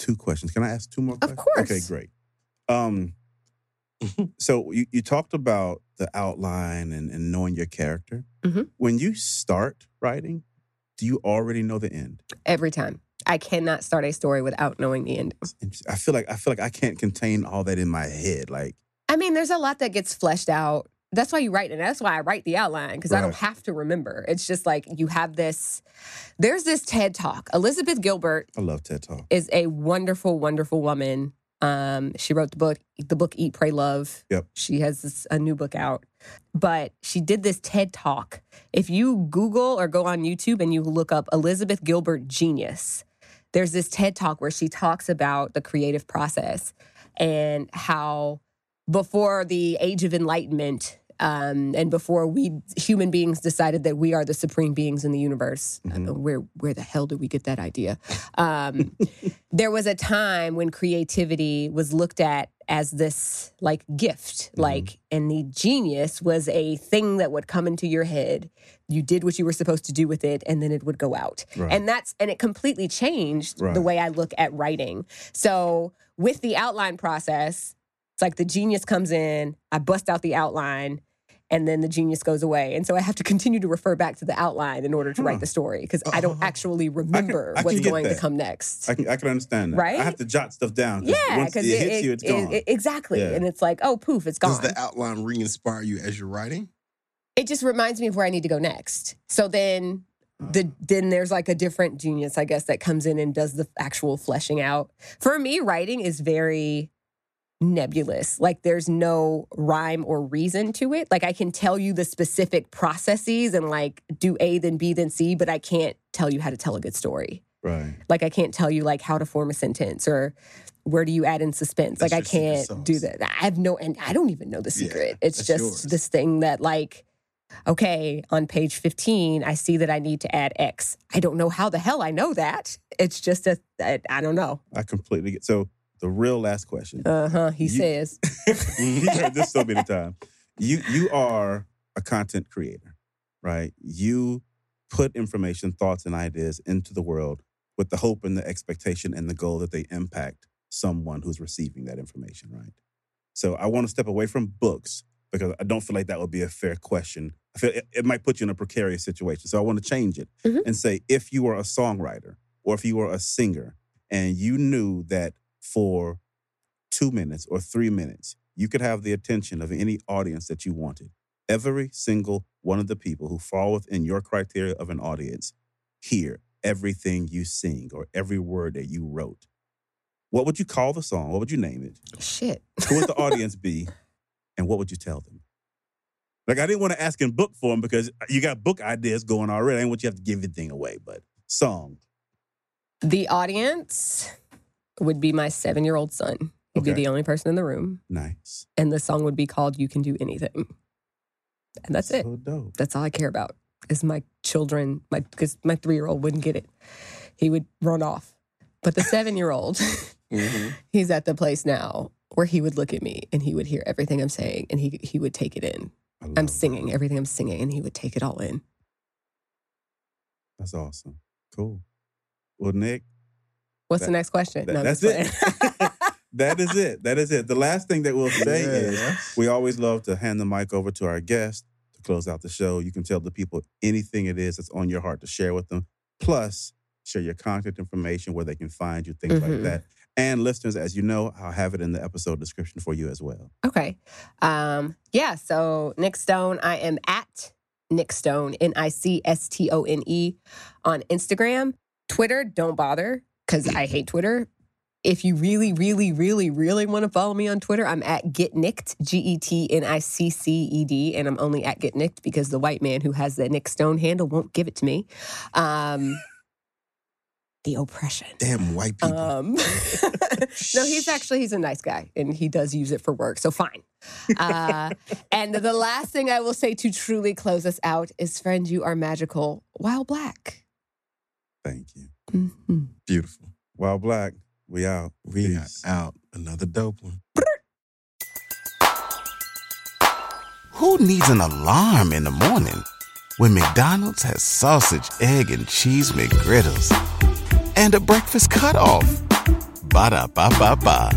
two questions. Can I ask two more Of questions? course. Okay, great. Um, so you, you talked about the outline and, and knowing your character. Mhm. When you start writing, do you already know the end? Every time. I cannot start a story without knowing the end. I feel like I feel like I can't contain all that in my head. Like I mean, there's a lot that gets fleshed out. That's why you write, and that's why I write the outline because I don't have to remember. It's just like you have this. There's this TED talk. Elizabeth Gilbert I love TED Talk. is a wonderful, wonderful woman. Um, she wrote the book, the book Eat, Pray, Love. Yep. She has this, a new book out, but she did this TED talk. If you Google or go on YouTube and you look up Elizabeth Gilbert genius, there's this TED talk where she talks about the creative process and how before the age of enlightenment um, and before we human beings decided that we are the supreme beings in the universe, uh, where where the hell did we get that idea? Um, there was a time when creativity was looked at as this like gift, like, and the genius was a thing that would come into your head. You did what you were supposed to do with it, and then it would go out. Right. And that's and it completely changed Right. the way I look at writing. So with the outline process, it's like the genius comes in, I bust out the outline, and then the genius goes away. And so I have to continue to refer back to the outline in order to Huh. write hmm. the story because I don't uh-huh. actually remember I can what's get going to come next. I can I can understand that. Right? I have to jot stuff down. 'cause yeah, once it, because hits you, it's gone. exactly. Yeah. And it's like, oh, poof, it's gone. Does the outline re-inspire you as you're writing? it just reminds me of where I need to go next. So then the then there's like a different genius, I guess, that comes in and does the actual fleshing out. For me, writing is very nebulous. Like there's no rhyme or reason to it. Like I can tell you the specific processes and like do A then B then C, but I can't tell you how to tell a good story. right. Like I can't tell you like how to form a sentence or where do you add in suspense? That's like I can't do that. I have no and I don't even know the Yeah, secret. it's just yours. this thing that like okay, on page 15 I see that I need to add X. I don't know how the hell I know that. It's just a I, I don't know. I completely get so the real last question. Uh-huh, he You- says. you heard this so many times. You you are a content creator, right? You put information, thoughts, and ideas into the world with the hope and the expectation and the goal that they impact someone who's receiving that information, right? So I want to step away from books because I don't feel like that would be a fair question I feel it, it might put you in a precarious situation. So I want to change it Mhm. and say if you are a songwriter or if you are a singer and you knew that for two minutes or three minutes, you could have the attention of any audience that you wanted. Every single one of the people who fall within your criteria of an audience hear everything you sing or every word that you wrote. What would you call the song? What would you name it? Shit. Who would the audience be? And what would you tell them? Like, I didn't want to ask in book form because you got book ideas going already. I didn't want you to have to give anything away, but song. The audience would be my seven year old son. He'd be the only person in the room. Nice. And the song would be called You Can Do Anything. And that's it. Dope. That's all I care about is my children, my because my three year old wouldn't get it. He would run off. But the seven year old, Mm-hmm. he's at the place now where he would look at me and he would hear everything I'm saying and he he would take it in. I'm singing that. everything I'm singing and he would take it all in. That's awesome. Cool. Well, Nic, What's the next question? that- I'm that's it. that is it. That is it. The last thing that we'll say is we always love to hand the mic over to our guest to close out the show. You can tell the people anything it is that's on your heart to share with them. Plus, share your contact information, where they can find you, things like Mhm. that. And listeners, as you know, I'll have it in the episode description for you as well. Okay. Um, yeah, so Nic Stone, I am at Nic Stone, N I C S T O N E on Instagram. Twitter, don't bother because I hate Twitter. If you really, really, really, really want to follow me on Twitter, I'm at Get Nicced, G E T N I C C E D, and I'm only at Get Nicced because the white man who has the Nic Stone handle won't give it to me. Um, the oppression. Damn white people. Um, no, he's actually he's a nice guy and he does use it for work, so fine. Uh, and the last thing I will say to truly close us out is, friend, you are magical while black. Thank you. Mhm. Beautiful. While black, we out. We Peace. are out. Another dope one. Who needs an alarm in the morning when McDonald's has sausage, egg, and cheese McGriddles and a breakfast cutoff? Ba da ba ba ba.